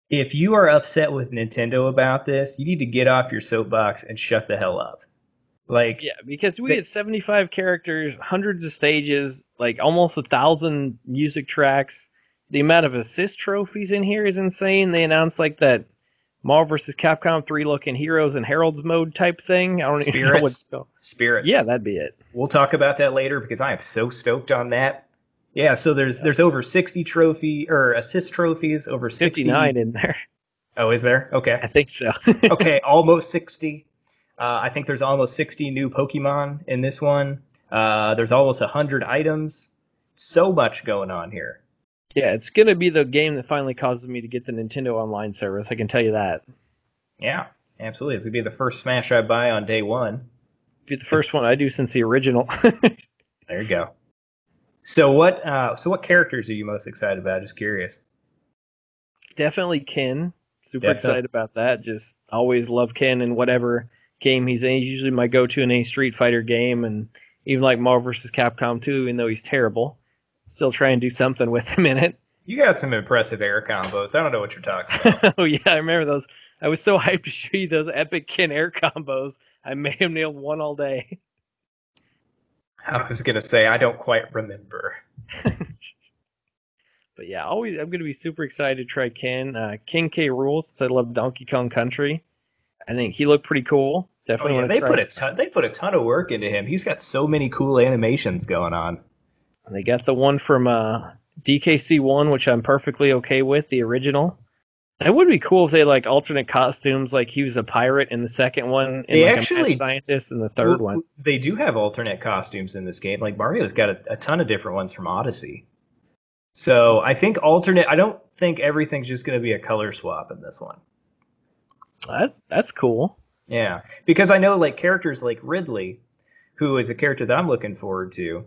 if you are upset with Nintendo about this, you need to get off your soapbox and shut the hell up. Like Yeah, because we They- had 75 characters, hundreds of stages, like almost a thousand music tracks. The amount of assist trophies in here is insane. They announced like that Marvel vs. Capcom 3 looking heroes and heralds mode type thing. I don't even know Spirits. what's going. spirits. Yeah, that'd be it. We'll talk about that later because I am so stoked on that. Yeah, so there's there's over 60 trophy or assist trophies, over 60. 59 in there. Oh, is there? Okay. I think so. okay, almost 60. Uh, I think there's almost 60 new Pokemon in this one. Uh, there's almost 100 items. So much going on here. yeah, it's gonna be the game that finally causes me to get the Nintendo Online service. I can tell you that. Yeah, absolutely. It's going to be the first Smash I buy on day one. Be the first one I do since the original. There you go. So what uh, so what characters are you most excited about? Just curious. definitely Ken. Super Definitely. excited about that. Just always love Ken and whatever game he's in. He's usually my go-to in any Street Fighter game, and even like Marvel vs. Capcom 2, even though he's terrible, still try and do something with him in it. You got some impressive air combos. I don't know what you're talking about. oh yeah, I remember those. I was so hyped to show you those epic Ken air combos. I may have nailed one all day. I was gonna say I don't quite remember. But yeah, always I'm gonna be super excited to try Ken. Uh, King K. Rool. Since I love Donkey Kong Country. I think he looked pretty cool. Oh, Definitely yeah, they put a ton. They put a ton of work into him. He's got so many cool animations going on. They got the one from uh, DKC one, which I'm perfectly okay with. The original. It would be cool if they like alternate costumes, like he was a pirate in the second one, and They like actually- mad scientist in the third one. They do have alternate costumes in this game. Like Mario's got a, a ton of different ones from Odyssey. So I think alternate. I don't think everything's just going to be a color swap in this one. That that's cool. Yeah, because I know like characters like Ridley, who is a character that I'm looking forward to.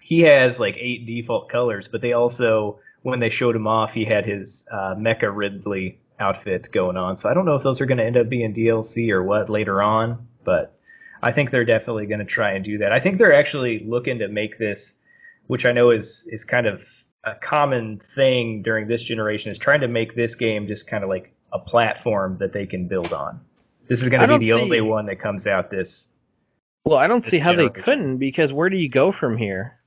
He has like eight default colors, but they also, when they showed him off, he had his uh, Mecha Ridley outfit going on. So I don't know if those are going to end up being DLC or what later on, but I think they're definitely going to try and do that. I think they're actually looking to make this, which I know is is kind of a common thing during this generation, is trying to make this game just kind of like a platform that they can build on. This is going to be the only one that comes out this. Well, I don't This see how they couldn't because where do you go from here?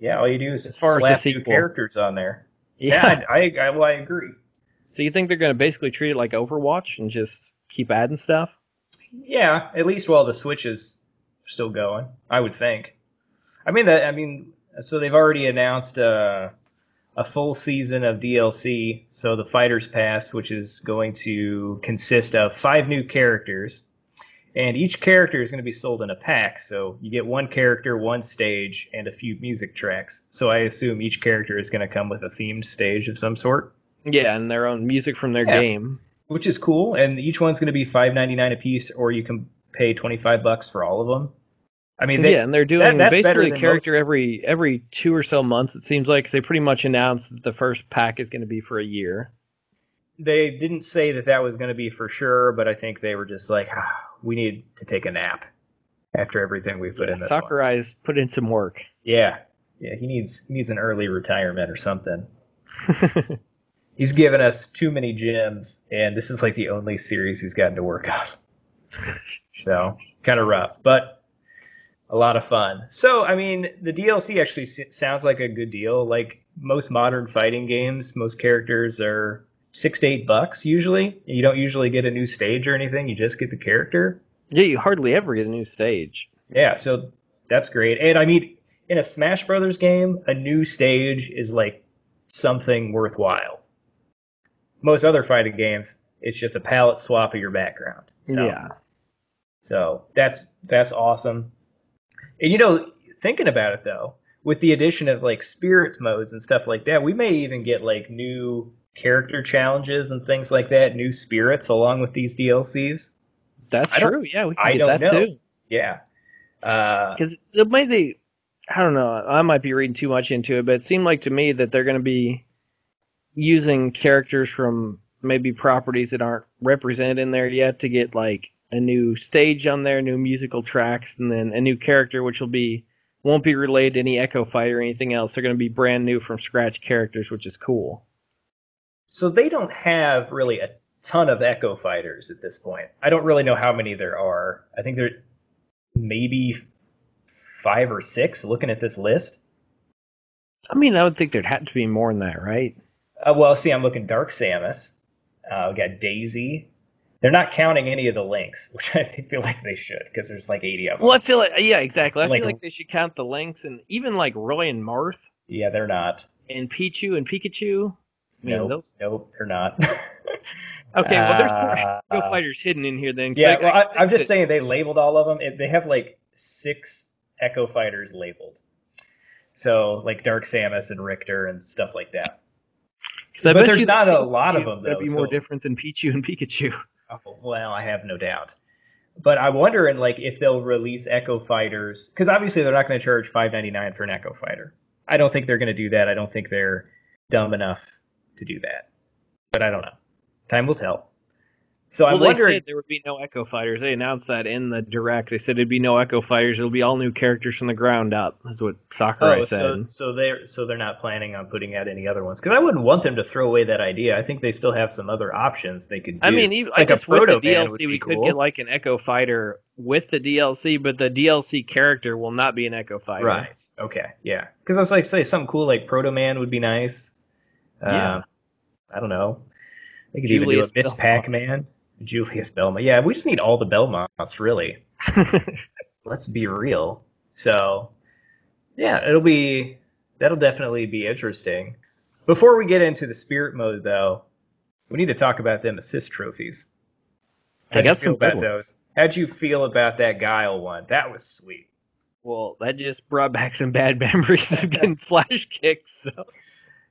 Yeah, all you do is As far as the slap new sequel. characters on there. Yeah, I, I, I, well, I agree. So you think they're going to basically treat it like Overwatch and just keep adding stuff? Yeah, at least while the Switch is still going, I would think. I mean that. I mean, so they've already announced uh, a full season of DLC. So the Fighters Pass, which is going to consist of five new characters, and each character is going to be sold in a pack. So you get one character, one stage, and a few music tracks. So I assume each character is going to come with a themed stage of some sort. Yeah, and their own music from their Yeah. game. which is cool. And each one's going to be five ninety nine a piece, or you can pay twenty five bucks for all of them. I mean, they, yeah, and they're doing that's better basically a than character every every two or so months. It seems like they pretty much announced that the first pack is going to be for a year. they didn't say that that was going to be for sure, but I think they were just like, ah, we need to take a nap after everything we've put in this one. Sakurai's put in some work. Yeah, yeah, he needs he needs an early retirement or something. He's given us too many gems, and this is like the only series he's gotten to work on. so kind of rough, but a lot of fun. So I mean, the DLC actually s- sounds like a good deal. Like most modern fighting games, most characters are six to eight bucks usually. You don't usually get a new stage or anything. You just get the character. yeah, you hardly ever get a new stage. Yeah, so that's great. And I mean, in a Smash Brothers game, a new stage is like something worthwhile. Most other fighting games, it's just a palette swap of your background. So, Yeah. So that's that's awesome. And you know, thinking about it though, with the addition of like spirit modes and stuff like that, we may even get like new character challenges and things like that, new spirits along with these DLCs. That's true. Yeah, we can I get don't that know. too. Yeah. Uh, Because the way they, I don't know, I might be reading too much into it, but it seemed like to me that they're going to be using characters from maybe properties that aren't represented in there yet to get like a new stage on there, new musical tracks, and then a new character which will be won't be related to any Echo Fight or anything else. They're going to be brand new from scratch characters, which is cool. So they don't have really a ton of Echo Fighters at this point. I don't really know how many there are. I think there maybe five or six looking at this list. I mean, I would think there'd have to be more than that, right? Uh, well, see, I'm looking Dark Samus. Uh, we got Daisy. They're not counting any of the links, which I think feel like they should because there's like 80 of them. Well, I feel like yeah, exactly. I Like- feel like they should count the links and even like Roy and Marth Yeah, they're not. and Pichu and Pikachu. I mean, Nope, those- nope, they're not. Okay, well, there's more Uh, Echo Fighters hidden in here then. Yeah, I, well, I, I'm just that- saying they labeled all of them. It, they have like six Echo Fighters labeled. So like Dark Samus and Richter and stuff like that. but bet there's not a lot of them, That'd be more so- different than Pichu and Pikachu. Well, I have no doubt. But I'm wondering like if they'll release Echo Fighters because obviously they're not going to charge 5.99 for an Echo Fighter. I don't think they're going to do that. I don't think they're dumb enough to do that. But I don't know. Time will tell. So well, I'm they wondering. said there would be no Echo Fighters. They announced that in the direct. They said it'd be no Echo Fighters. It'll be all new characters from the ground up. That's what Sakurai Oh, said. so so they're so they're not planning on putting out any other ones because I wouldn't want them to throw away that idea. I think they still have some other options they could. do. I mean, even, like I a guess with the Proto-Man would DLC, we could get like an Echo Fighter with the DLC, but the DLC character will not be an Echo Fighter. right. Okay, yeah. Because I was like, say something cool like Proto Man would be nice. Yeah. Uh, I don't know. They could even do a Miss Pac Man, Julius Belmont. Yeah, we just need all the Belmonts, really. let's be real. So, yeah, it'll be that'll definitely be interesting. Before we get into the spirit mode, though, we need to talk about them assist trophies. How'd you got feel some about those. How'd you feel about that Guile one? That was sweet. well, that just brought back some bad memories of getting flash kicks. So.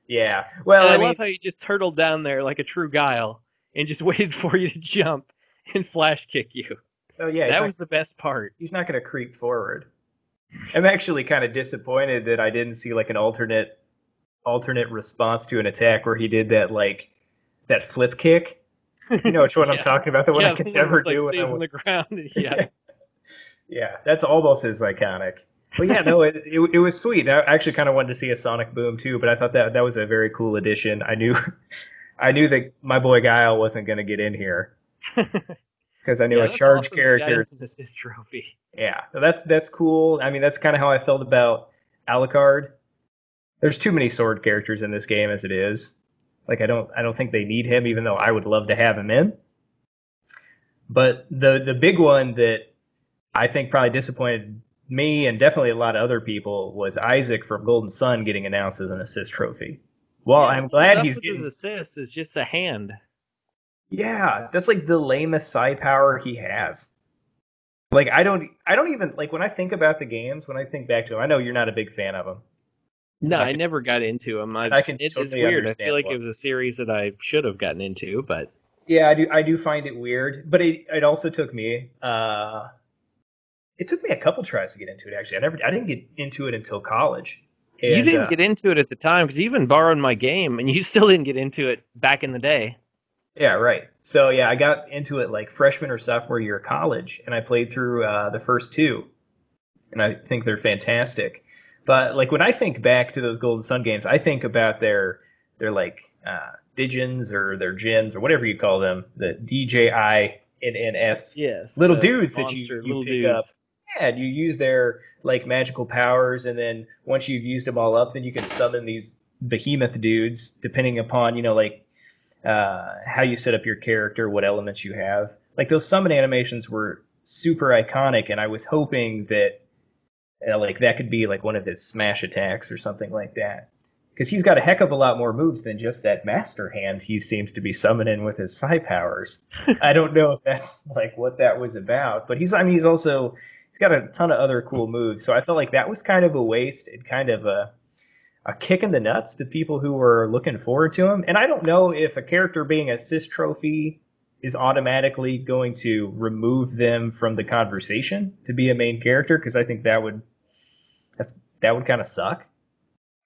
Yeah. Well, I, I, mean, love how you just turtled down there like a true guile and just waited for you to jump and flash kick you. oh yeah, that not, was the best part. he's not going to creep forward. I'm actually kind of disappointed that I didn't see like an alternate alternate response to an attack where he did that like that flip kick. You know which one I'm talking about? The one yeah, I could the never that, do. when I stays on the ground. Yeah. yeah, that's almost as iconic. But yeah, no, it, it, it was sweet. I actually kind of wanted to see a Sonic Boom too, but I thought that that was a very cool addition. I knew, I knew that my boy Guile wasn't going to get in here because I knew Yeah, a charge awesome that he got character. this this trophy. Yeah, so that's that's cool. I mean, that's kind of how I felt about Alucard. There's too many sword characters in this game as it is. Like I don't I don't think they need him, even though I would love to have him in. But the the big one that I think probably disappointed me and definitely a lot of other people was Isaac from Golden Sun getting announced as an assist trophy. Well, Yeah, I'm glad he's getting. his assist is just a hand. Yeah, that's like the lamest psi power he has. Like I don't I don't even like when I think about the games, when I think back to them, I know you're not a big fan of them. No, I I never got into them. I, I can it- it's totally weird. I feel like why. it was a series that I should have gotten into, but Yeah, I do I do find it weird, but it it also took me uh it took me a couple tries to get into it actually. I never I didn't get into it until college. You didn't uh, get into it at the time because you even borrowed my game, and you still didn't get into it back in the day. Yeah, right. So yeah, I got into it like freshman or sophomore year of college, and I played through uh, the first two, and I think they're fantastic. But like when I think back to those Golden Sun games, I think about their their like uh, Digins or their Gins or whatever you call them, the DJI and NS Yes, little dudes that you, monster you pick dudes. up. Yeah, and you use their like magical powers, and then once you've used them all up, then you can summon these behemoth dudes, depending upon you know like uh, how you set up your character, what elements you have. Like those summon animations were super iconic, and I was hoping that uh, like that could be like one of his smash attacks or something like that. Because he's got a heck of a lot more moves than just that master hand he seems to be summoning with his psi powers. I don't know if that's like what that was about, but he's I mean he's also he's got a ton of other cool moves. So I felt like that was kind of a waste and kind of a a kick in the nuts to people who were looking forward to him. And I don't know if a character being a assist trophy is automatically going to remove them from the conversation to be a main character because I think that would that's that would kind of suck.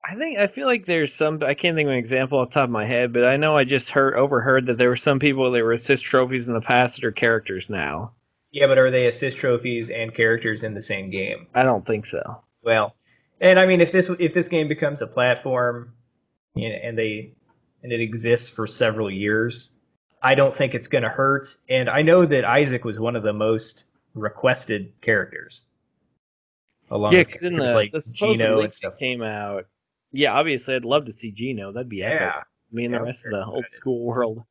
I think I feel like there's some. I can't think of an example off the top of my head, but I know I just heard overheard that there were some people that were assist trophies in the past that are characters now. Yeah, but are they assist trophies and characters in the same game? I don't think so. Well, and I mean, if this if this game becomes a platform, and, and they and it exists for several years, I don't think it's going to hurt. And I know that Isaac was one of the most requested characters, along yeah, because in the, like the Geno and stuff. came out, yeah, obviously I'd love to see Geno. That'd be epic. Yeah. Me and Yeah, the rest of the old school world.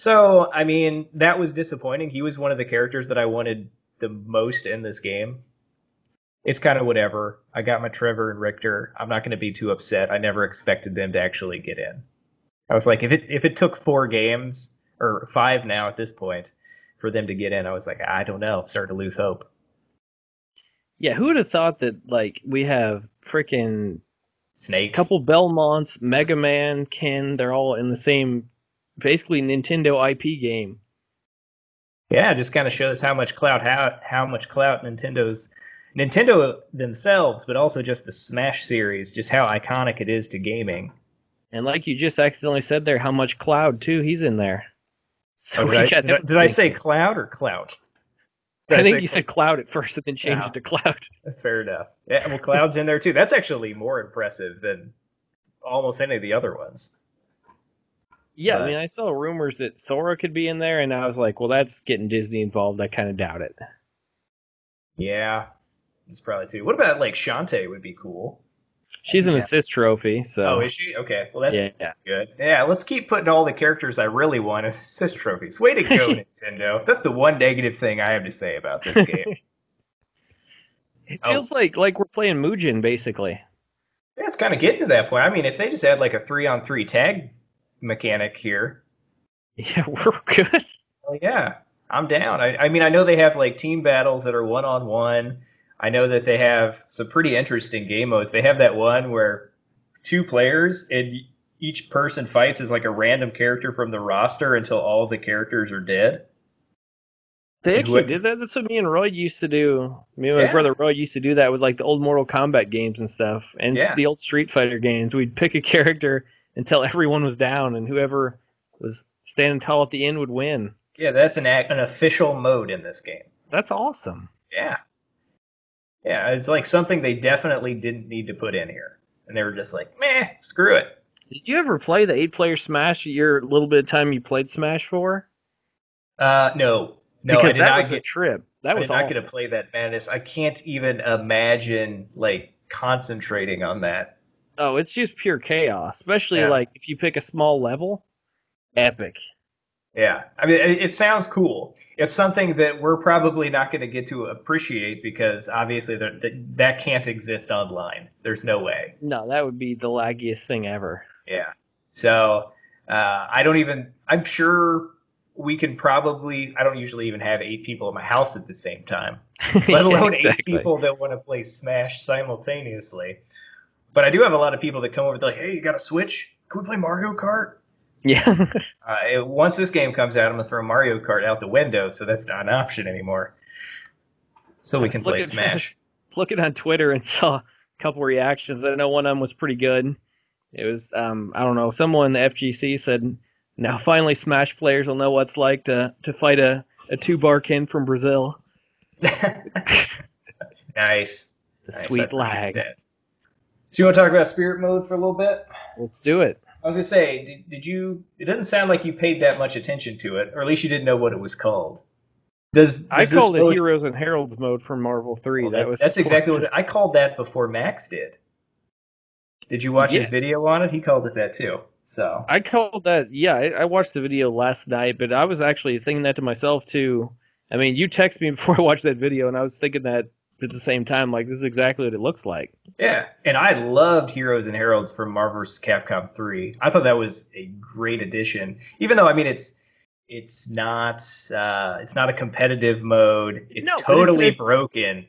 So I mean, that was disappointing. He was one of the characters that I wanted the most in this game. It's kind of whatever. I got my Trevor and Richter. I'm not going to be too upset. I never expected them to actually get in. I was like, if it if it took four games or five now at this point for them to get in, I was like, I don't know. I'm starting to lose hope. Yeah, who would have thought that like we have freaking Snake. A couple Belmonts, Mega Man, Ken, they're all in the same basically Nintendo IP game. Yeah, it just kind of shows how much clout how how much clout Nintendo's Nintendo themselves, but also just the Smash series, just how iconic it is to gaming. And like you just accidentally said there, how much Cloud too, he's in there. So Oh, did, I, did, I, did I say cloud or clout? Did I think you said cloud at first, and then changed Yeah. it to cloud. Fair enough. Yeah, well, Cloud's in there too. That's actually more impressive than almost any of the other ones. Yeah, But- I mean, I saw rumors that Sora could be in there, and I was like, well, that's getting Disney involved. I kind of doubt it. Yeah, it's probably too. What about like Shantae would be cool? She's an Yeah. assist trophy, so Oh, is she? Okay, well that's yeah, good. Yeah, let's keep putting all the characters I really want as assist trophies. Way to go, Nintendo. That's the one negative thing I have to say about this game. It Oh. feels like like we're playing Mugen basically. yeah, it's kind of getting to that point. I mean, if they just had like a three on three tag mechanic here, Yeah, we're good. Well, yeah, I'm down. I, I mean, I know they have like team battles that are one on one. I know that they have some pretty interesting game modes. They have that one where two players and each person fights as like a random character from the roster until all the characters are dead. They And actually did that. That's what me and Roy used to do. Me and my Yeah. brother Roy used to do that with like the old Mortal Kombat games and stuff, and Yeah. the old Street Fighter games. We'd pick a character until everyone was down, and whoever was standing tall at the end would win. Yeah, that's an act, an official mode in this game. That's awesome. Yeah, yeah, it's like something they definitely didn't need to put in here, and they were just like, meh, screw it. Did you ever play the eight-player Smash? Your little bit of time you played Smash for? Uh, no, no, because I did that not was get a trip. That was I'm not awesome. going to play that madness. I can't even imagine like concentrating on that. Oh, it's just pure chaos. Especially Yeah. like if you pick a small level, epic. Yeah, I mean, it, it sounds cool. It's something that we're probably not going to get to appreciate because obviously that that can't exist online. There's no way. No, that would be the laggiest thing ever. Yeah. So uh, I don't even. I'm sure we can probably. I don't usually even have eight people in my house at the same time. let alone eight Exactly. people that want to play Smash simultaneously. But I do have a lot of people that come over. They're like, "Hey, you got a Switch? Can we play Mario Kart?" Yeah. Uh, it- once this game comes out, I'm gonna throw Mario Kart out the window, so that's not an option anymore. So we can play at- Smash. Looking on Twitter and saw a couple reactions. I know one of them was pretty good. It was um I don't know, someone in the FGC said now finally Smash players will know what it's like to to fight a, a two bar Ken from Brazil. nice. The Nice, sweet lag. that. So you want to talk about spirit mode for a little bit? Let's do it. I was gonna say, did, did you? It doesn't sound like you paid that much attention to it, or at least you didn't know what it was called. Does, does I called it mode- Heroes and Heralds mode from Marvel 3. Well, that, was that's exactly what I called that before Max did. Did you watch his video on it? He called it that too. So I called that. Yeah, I, I watched the video last night, but I was actually thinking that to myself too. I mean, you texted me before I watched that video, and I was thinking that at the same time, like this is exactly what it looks like. yeah, and I loved Heroes and Heralds from Marvel vs. Capcom 3. I thought that was a great addition. Even though I mean it's it's not uh, it's not a competitive mode. It's No, it's- totally it's- broken.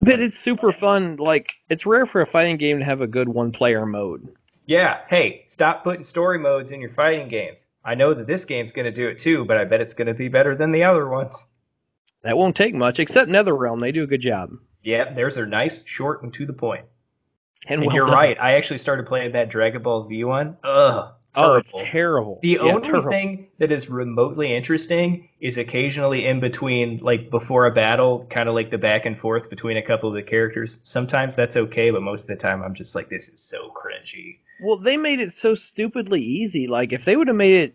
But it's super fun. Like it's rare for a fighting game to have a good one-player mode. Yeah, hey, stop putting story modes in your fighting games. I know that this game's going to do it too, but I bet it's going to be better than the other ones. That won't take much, except NetherRealm. They do a good job. Yeah, theirs are nice, short, and to the point. And, And well you're done. right. I actually started playing that Dragon Ball Z one. Ugh. Oh, it's terrible. terrible. The Yeah, only terrible. thing that is remotely interesting is occasionally in between, like before a battle, kind of like the back and forth between a couple of the characters. Sometimes that's okay, but most of the time I'm just like, this is so cringy. Well, they made it so stupidly easy. Like if they would have made it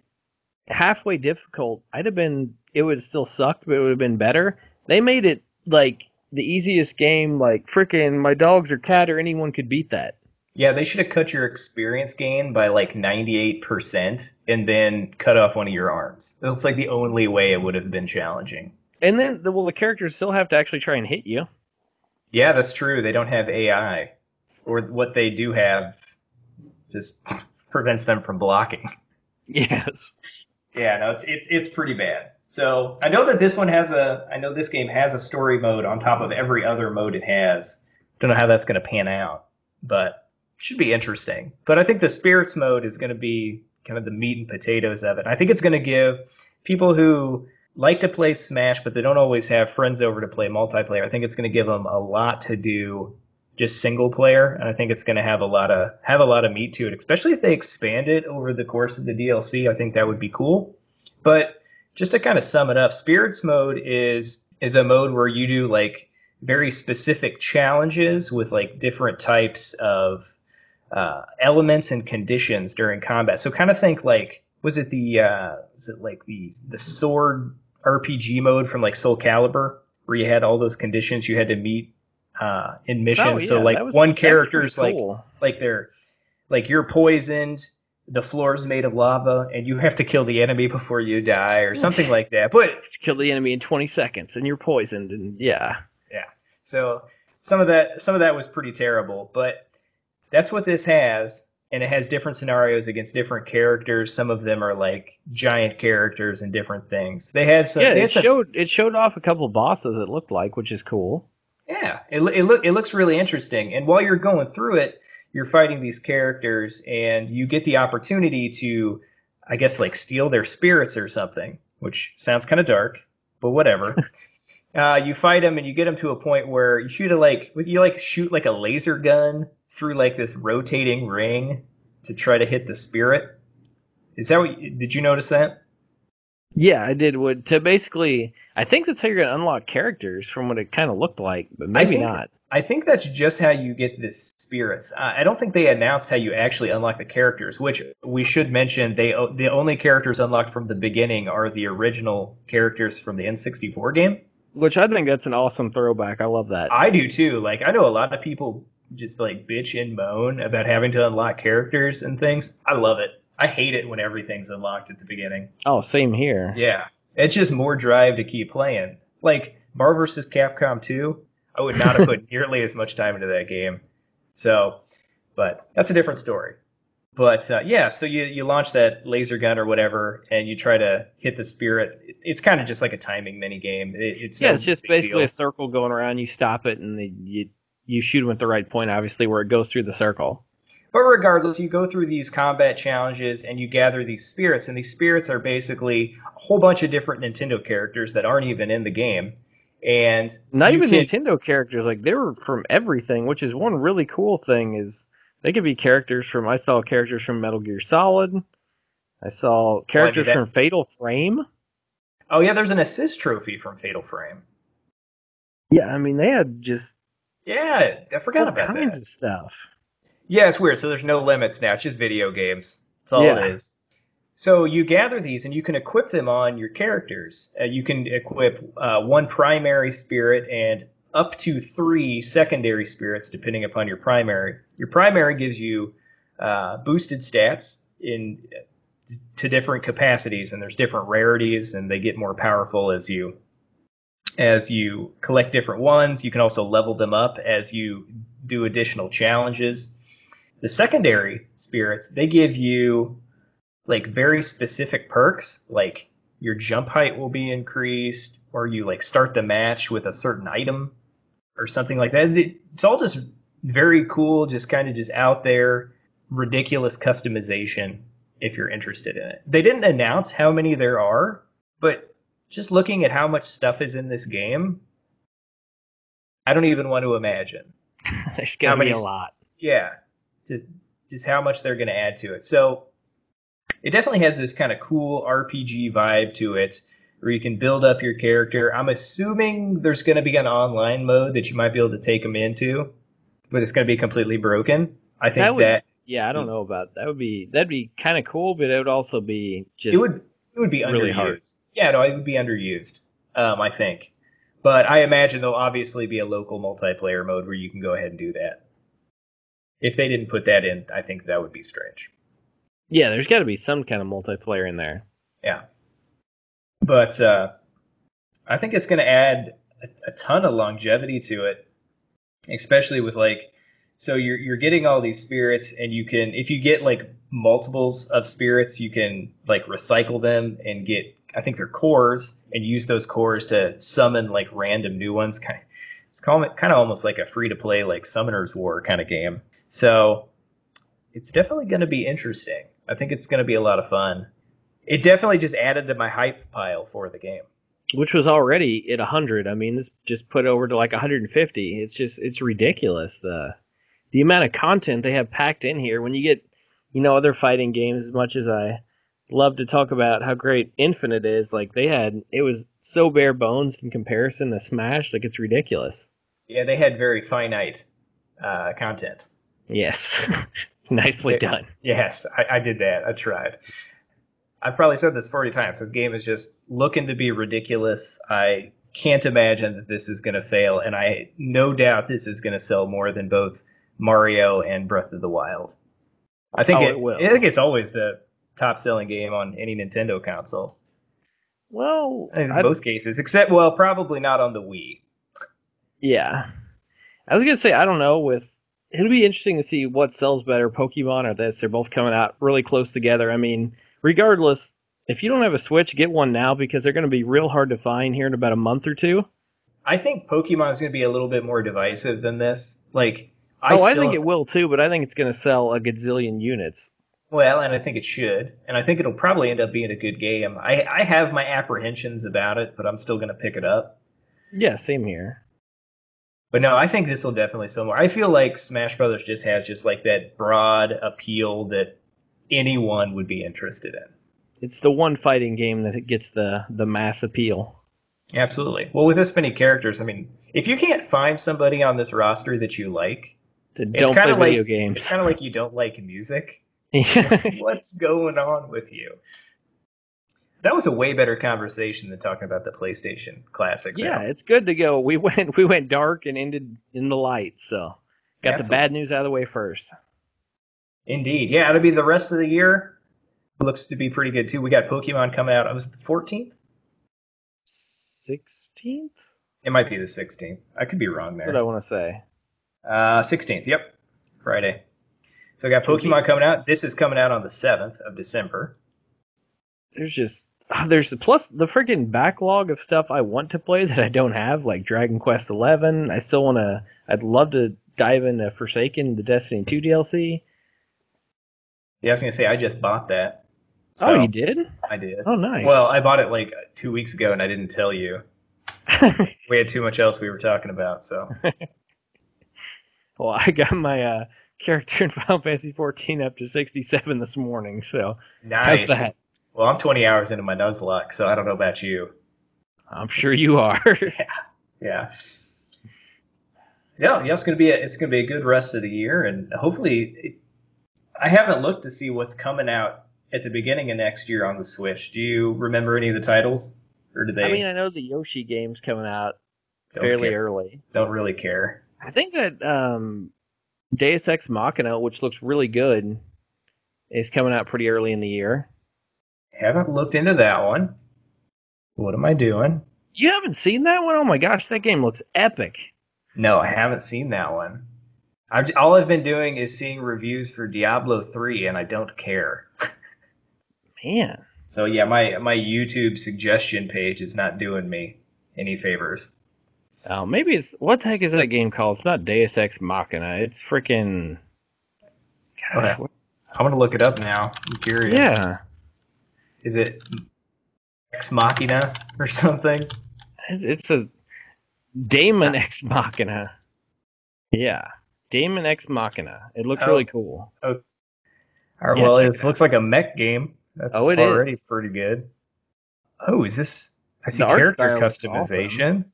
halfway difficult, I'd have been. It would still sucked, but it would have been better. They made it like the easiest game. Like freaking my dogs or cat or anyone could beat that. Yeah, they should have cut your experience gain by like 98% and then cut off one of your arms. That's like the only way it would have been challenging. And then, the, well, the characters still have to actually try and hit you. Yeah, that's true. They don't have AI. Or what they do have just prevents them from blocking. Yes. Yeah, no, it's it's it's pretty bad. So I know that this one has a I know this game has a story mode on top of every other mode it has. Don't know how that's gonna pan out, but should be interesting. But I think the spirits mode is gonna be kind of the meat and potatoes of it. I think it's gonna give people who like to play Smash, but they don't always have friends over to play multiplayer. I think it's going to give them a lot to do just single player, and I think it's going to have a lot of have a lot of meat to it, especially if they expand it over the course of the DLC. I think that would be cool. But just to kind of sum it up, spirits mode is is a mode where you do like very specific challenges with like different types of uh, elements and conditions during combat. So kind of think like was it the uh, was it like the the sword RPG mode from like Soul Calibur where you had all those conditions you had to meet uh, in missions. Oh, yeah, so like was- one character's pretty like like they're like you're poisoned the floor is made of lava and you have to kill the enemy before you die or something like that. But kill the enemy in 20 seconds and you're poisoned and yeah. Yeah. so some of that some of that was pretty terrible but that's what this has and it has different scenarios against different characters. Some of them are like giant characters and different things. They had some yeah it some- showed it showed off a couple bosses it looked like which is cool. Yeah, it it look it looks really interesting. And while you're going through it, you're fighting these characters, and you get the opportunity to, I guess, like steal their spirits or something, which sounds kind of dark, but whatever. uh, you fight them, and you get them to a point where you shoot a like you like shoot like a laser gun through like this rotating ring to try to hit the spirit. Is that what? Did you notice that? yeah i did would to basically i think that's how you're going to unlock characters from what it kind of looked like but maybe think- not I think that's just how you get the spirits. Uh, I don't think they announced how you actually unlock the characters, which we should mention. They the only characters unlocked from the beginning are the original characters from the N64 game. which i think that's an awesome throwback i love that I do too. Like I know a lot of people just like bitch and moan about having to unlock characters and things. I love it. I hate it when everything's unlocked at the beginning. oh same here Yeah, it's just more drive to keep playing. Like Marvel vs. Capcom 2, I would not have put nearly as much time into that game. So, but that's a different story. But uh, yeah, so you you launch that laser gun or whatever, and you try to hit the spirit. It- It's kind of just like a timing mini game. It, it's yeah no it's just basically deal. a circle going around you stop it and then you you shoot them at the right point obviously where it goes through the circle But regardless, you go through these combat challenges and you gather these spirits, and these spirits are basically a whole bunch of different Nintendo characters that aren't even in the game. And Not even can- Nintendo characters, like they were from everything, which is one really cool thing is they could be characters from I saw characters from Metal Gear Solid. I saw oh, characters that- from Fatal Frame. Oh yeah, there's an assist trophy from Fatal Frame. Yeah, I mean they had just Yeah, I forgot all about kinds that. of stuff. Yeah, it's weird. So there's no limits now. It's just video games. That's all Yeah. it is. So you gather these and you can equip them on your characters. Uh, you can equip uh, one primary spirit and up to three secondary spirits, depending upon your primary. Your primary gives you uh, boosted stats in to different capacities, and there's different rarities, and they get more powerful as you as you collect different ones. You can also level them up as you do additional challenges. The secondary spirits, they give you like very specific perks, like your jump height will be increased, or you like start the match with a certain item or something like that. It's all just very cool, just kind of just out there, ridiculous customization if you're interested in it. They didn't announce how many there are, but just looking at how much stuff is in this game, I don't even want to imagine. There's How gonna be many a s- lot. Yeah, just just how much they're going to add to it. So it definitely has this kind of cool RPG vibe to it, where you can build up your character. I'm assuming there's going to be an online mode that you might be able to take them into, but it's going to be completely broken. I think That that, Yeah, I don't know about that. Would be that'd be kind of cool, but it would also be just it would it would be really underused. hard. Yeah, no, it would be underused. Um, I think, but I imagine there'll obviously be a local multiplayer mode where you can go ahead and do that. If they didn't put that in, I think that would be strange. Yeah. There's got to be some kind of multiplayer in there. Yeah. But uh, I think it's going to add a, a ton of longevity to it, especially with like, so you're you're getting all these spirits, and you can if you get like multiples of spirits, you can like recycle them and get I think they're cores, and use those cores to summon like random new ones. Kind it's kind of almost like a free to play like Summoner's War kind of game. So it's definitely going to be interesting. I think it's going to be a lot of fun it definitely just added to my hype pile for the game. which was already at 100 i mean this just put over to like 150 it's just it's ridiculous the the amount of content they have packed in here when you get you know other fighting games as much as i love to talk about how great Infinite is. Like they had, it was so bare bones in comparison to Smash. Like it's ridiculous. Yeah, they had very finite uh, content. Yes, nicely It- done. Yes, I, I did that. I tried. I've probably said this 40 times. This game is just looking to be ridiculous. I can't imagine that this is going to fail, and I no doubt this is going to sell more than both Mario and Breath of the Wild. I think Oh, it, it will. I think it's always the top selling game on any Nintendo console Well, in I- most cases, except well, probably not on the Wii. yeah, I was gonna say I don't know. With it'll be interesting to see what sells better, Pokemon or this. They're both coming out really close together. I mean, regardless, if you don't have a Switch, get one now because they're going to be real hard to find here in about a month or two. I think Pokemon is going to be a little bit more divisive than this. Like, I oh, still, I think it will too, but I think it's going to sell a gazillion units. Well, and I think it should, and I think it'll probably end up being a good game. I, I have my apprehensions about it, but I'm still going to pick it up. Yeah, same here. But no, I think this will definitely sell more. I feel like Smash Brothers just has just like that broad appeal that anyone would be interested in. It's the one fighting game that gets the the mass appeal. Absolutely. Well, with this many characters, I mean, if you can't find somebody on this roster that you like, That It's don't play video like- games. it's kind of like you don't like music. What's going on with you? That was a way better conversation than talking about the PlayStation Classic. now. it's good to go. We went we went dark and ended in the light, so got the bad news out of the way first. Indeed. Yeah, it'll be the rest of the year. Looks to be pretty good too. We got Pokemon coming out. Was it the 14th? Sixteenth? It might be the 16th. I could be wrong there. What I want to say. Uh, 16th. Yep. Friday. So we got Pokemon coming out. This is coming out on the 7th of December. There's just there's plus the freaking backlog of stuff I want to play that I don't have, like Dragon Quest Eleven. I still want to. I'd love to dive into Forsaken, the Destiny Two DLC. Yeah, I was gonna say I just bought that. oh, you did? I did. Oh, nice. Well, I bought it like two weeks ago, and I didn't tell you. We had too much else we were talking about. So well, I got my uh, character in Final Fantasy 14 up to 67 this morning. So nice. how's that? Well, I'm 20 hours into my Nuzlocke, so I don't know about you. I'm sure you are. Yeah. Yeah, yeah, it's gonna be a, it's gonna be a good rest of the year, and hopefully, it, I haven't looked to see what's coming out at the beginning of next year on the Switch. Do you remember any of the titles, or do they I mean, I know the Yoshi game's coming out fairly care- early. don't really care? I think that um, Deus Ex Machina, which looks really good, is coming out pretty early in the year. Haven't looked into that one. What am I doing? You haven't seen that one? Oh my gosh, that game looks epic. No, I haven't seen that one. I've, all I've been doing is seeing reviews for Diablo 3, and I don't care. Man, So yeah, my my YouTube suggestion page is not doing me any favors. oh, maybe it's what the heck is that game called? It's not Deus Ex Machina. It's freaking. Gosh, Okay. I'm gonna look it up now. I'm curious. yeah, Is it Ex Machina or something? it's a Daemon X Machina. Yeah, Daemon X Machina. It looks Oh. really cool. Oh. All right, Yeah, well, it looks like a mech game. That's Oh, it already is. pretty good. Oh, is this? I see character customization.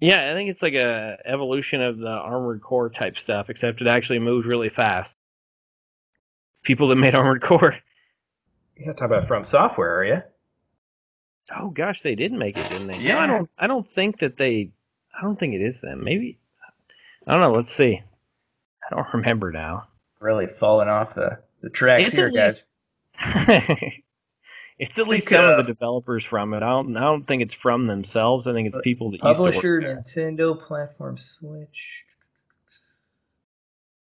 Yeah, I think it's like a evolution of the Armored Core type stuff, except it actually moves really fast. People that made Armored Core. You're talking about From Software, are you? Oh gosh, they did make it, didn't they? No, Yeah. I don't. I don't think that they. I don't think it is them. Maybe. I don't know. Let's see. I don't remember now. Really falling off the the tracks It's here, guys. it's at least some of the developers from it. I don't. I don't think it's from themselves. I think it's people that Publisher. Nintendo platform Switch.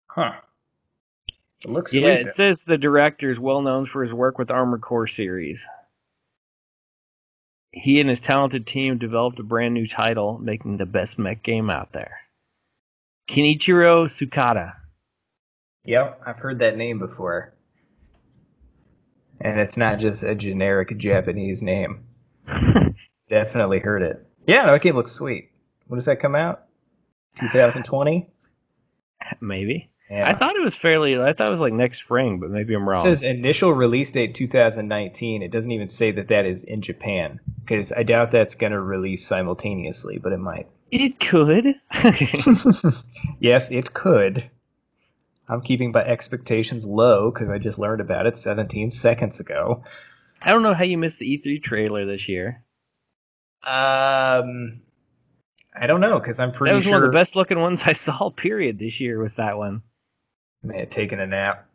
Huh. It looks Yeah, sweet. it says the director is well known for his work with Armored Core series. He and his talented team developed a brand new title, making the best mech game out there. Kenichiro Sukata. Yep, I've heard that name before. And it's not just a generic Japanese name. Definitely heard it. Yeah, no, that game looks sweet. When does that come out? 2020? Maybe. Yeah. I thought it was fairly. I thought it was like next spring, but maybe I'm It wrong. says initial release date 2019. It doesn't even say that that is in Japan because I doubt that's going to release simultaneously, but it might. it could. yes, it could. I'm keeping my expectations low because I just learned about it 17 seconds ago. I don't know how you missed the E3 trailer this year. Um, I don't know because I'm pretty that was sure one of the best looking ones I saw. Period. This year was that one. May have taken a nap.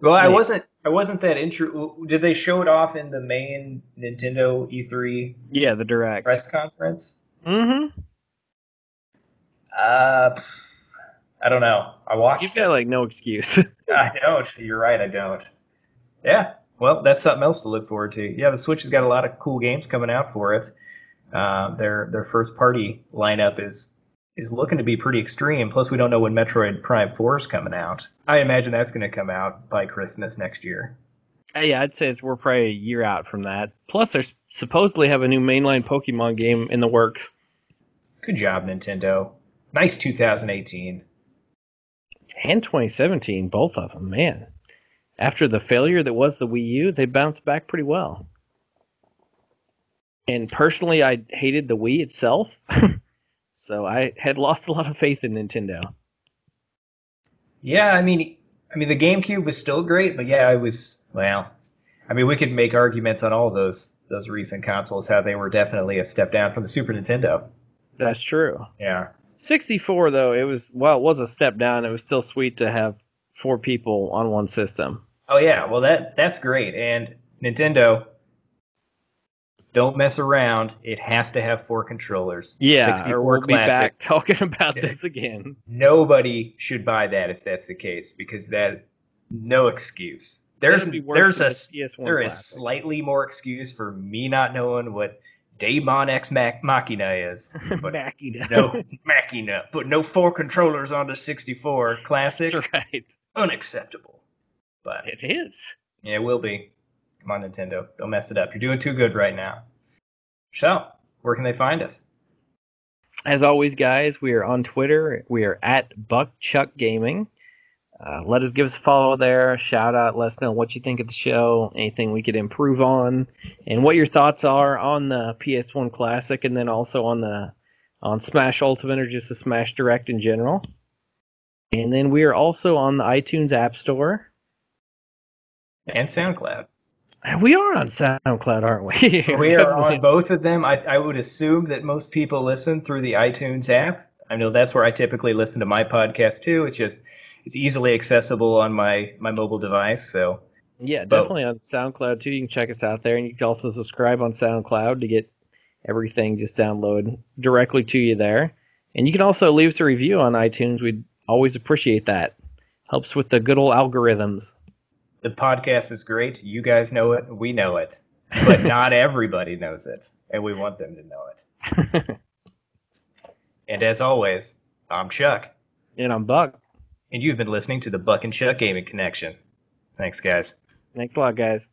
Well, I wasn't. I wasn't that intro. Did they show it off in the main Nintendo E3 Yeah, the direct. press conference? Mm-hmm. Uh, I don't know. I watched. You've it. got like no excuse. I don't. You're right. I don't. Yeah. Well, that's something else to look forward to. Yeah, the Switch has got a lot of cool games coming out for it. Uh, their their first party lineup is is looking to be pretty extreme. Plus, we don't know when Metroid Prime Four is coming out. I imagine that's going to come out by Christmas next year. Uh, yeah, I'd say it's we're probably a year out from that. Plus, they supposedly have a new mainline Pokemon game in the works. Good job, Nintendo. Nice 2018. And 2017, both of them, man. After the failure that was the Wii U, they bounced back pretty well. And personally, I hated the Wii itself, so I had lost a lot of faith in Nintendo. Yeah, I mean, I mean the GameCube was still great, but yeah, I was well. I mean, we could make arguments on all those those recent consoles how they were definitely a step down from the Super Nintendo. That's true. Yeah. 64 though, it was well, it was a step down. It was still sweet to have four people on one system. Oh yeah, well that that's great. And Nintendo, don't mess around. It has to have four controllers. Yeah, 64 or we'll be classic. back talking about this again. Nobody should buy that if that's the case because that no excuse. There's be there's a the there is slightly more excuse for me not knowing what Daemon X Mach- Machina is. But Machina. no Machina, but no four controllers on the 64 classic. That's right. Unacceptable. But It is. yeah, it will be. Come on, Nintendo. Don't mess it up. You're doing too good right now. So, where can they find us? As always, guys, we are on Twitter. We are at Buckchuck Gaming. Uh, let us give us a follow there. Shout out. Let us know what you think of the show. Anything we could improve on, and what your thoughts are on the PS1 Classic, and then also on the on Smash Ultimate or just the Smash Direct in general. And then we are also on the iTunes App Store. And SoundCloud. We are on SoundCloud, aren't we? We are on both of them. I, I would assume that most people listen through the iTunes app. I know that's where I typically listen to my podcast too. It's just it's easily accessible on my my mobile device. So Yeah, But- definitely on SoundCloud too. You can check us out there, and you can also subscribe on SoundCloud to get everything just download directly to you there. And you can also leave us a review on iTunes. We'd always appreciate that. Helps with the good old algorithms. The podcast is great. You guys know it. We know it. But not everybody knows it. And we want them to know it. And as always, I'm Chuck. and I'm Buck. And you've been listening to the Buck and Chuck Gaming Connection. Thanks, guys. Thanks a lot, guys.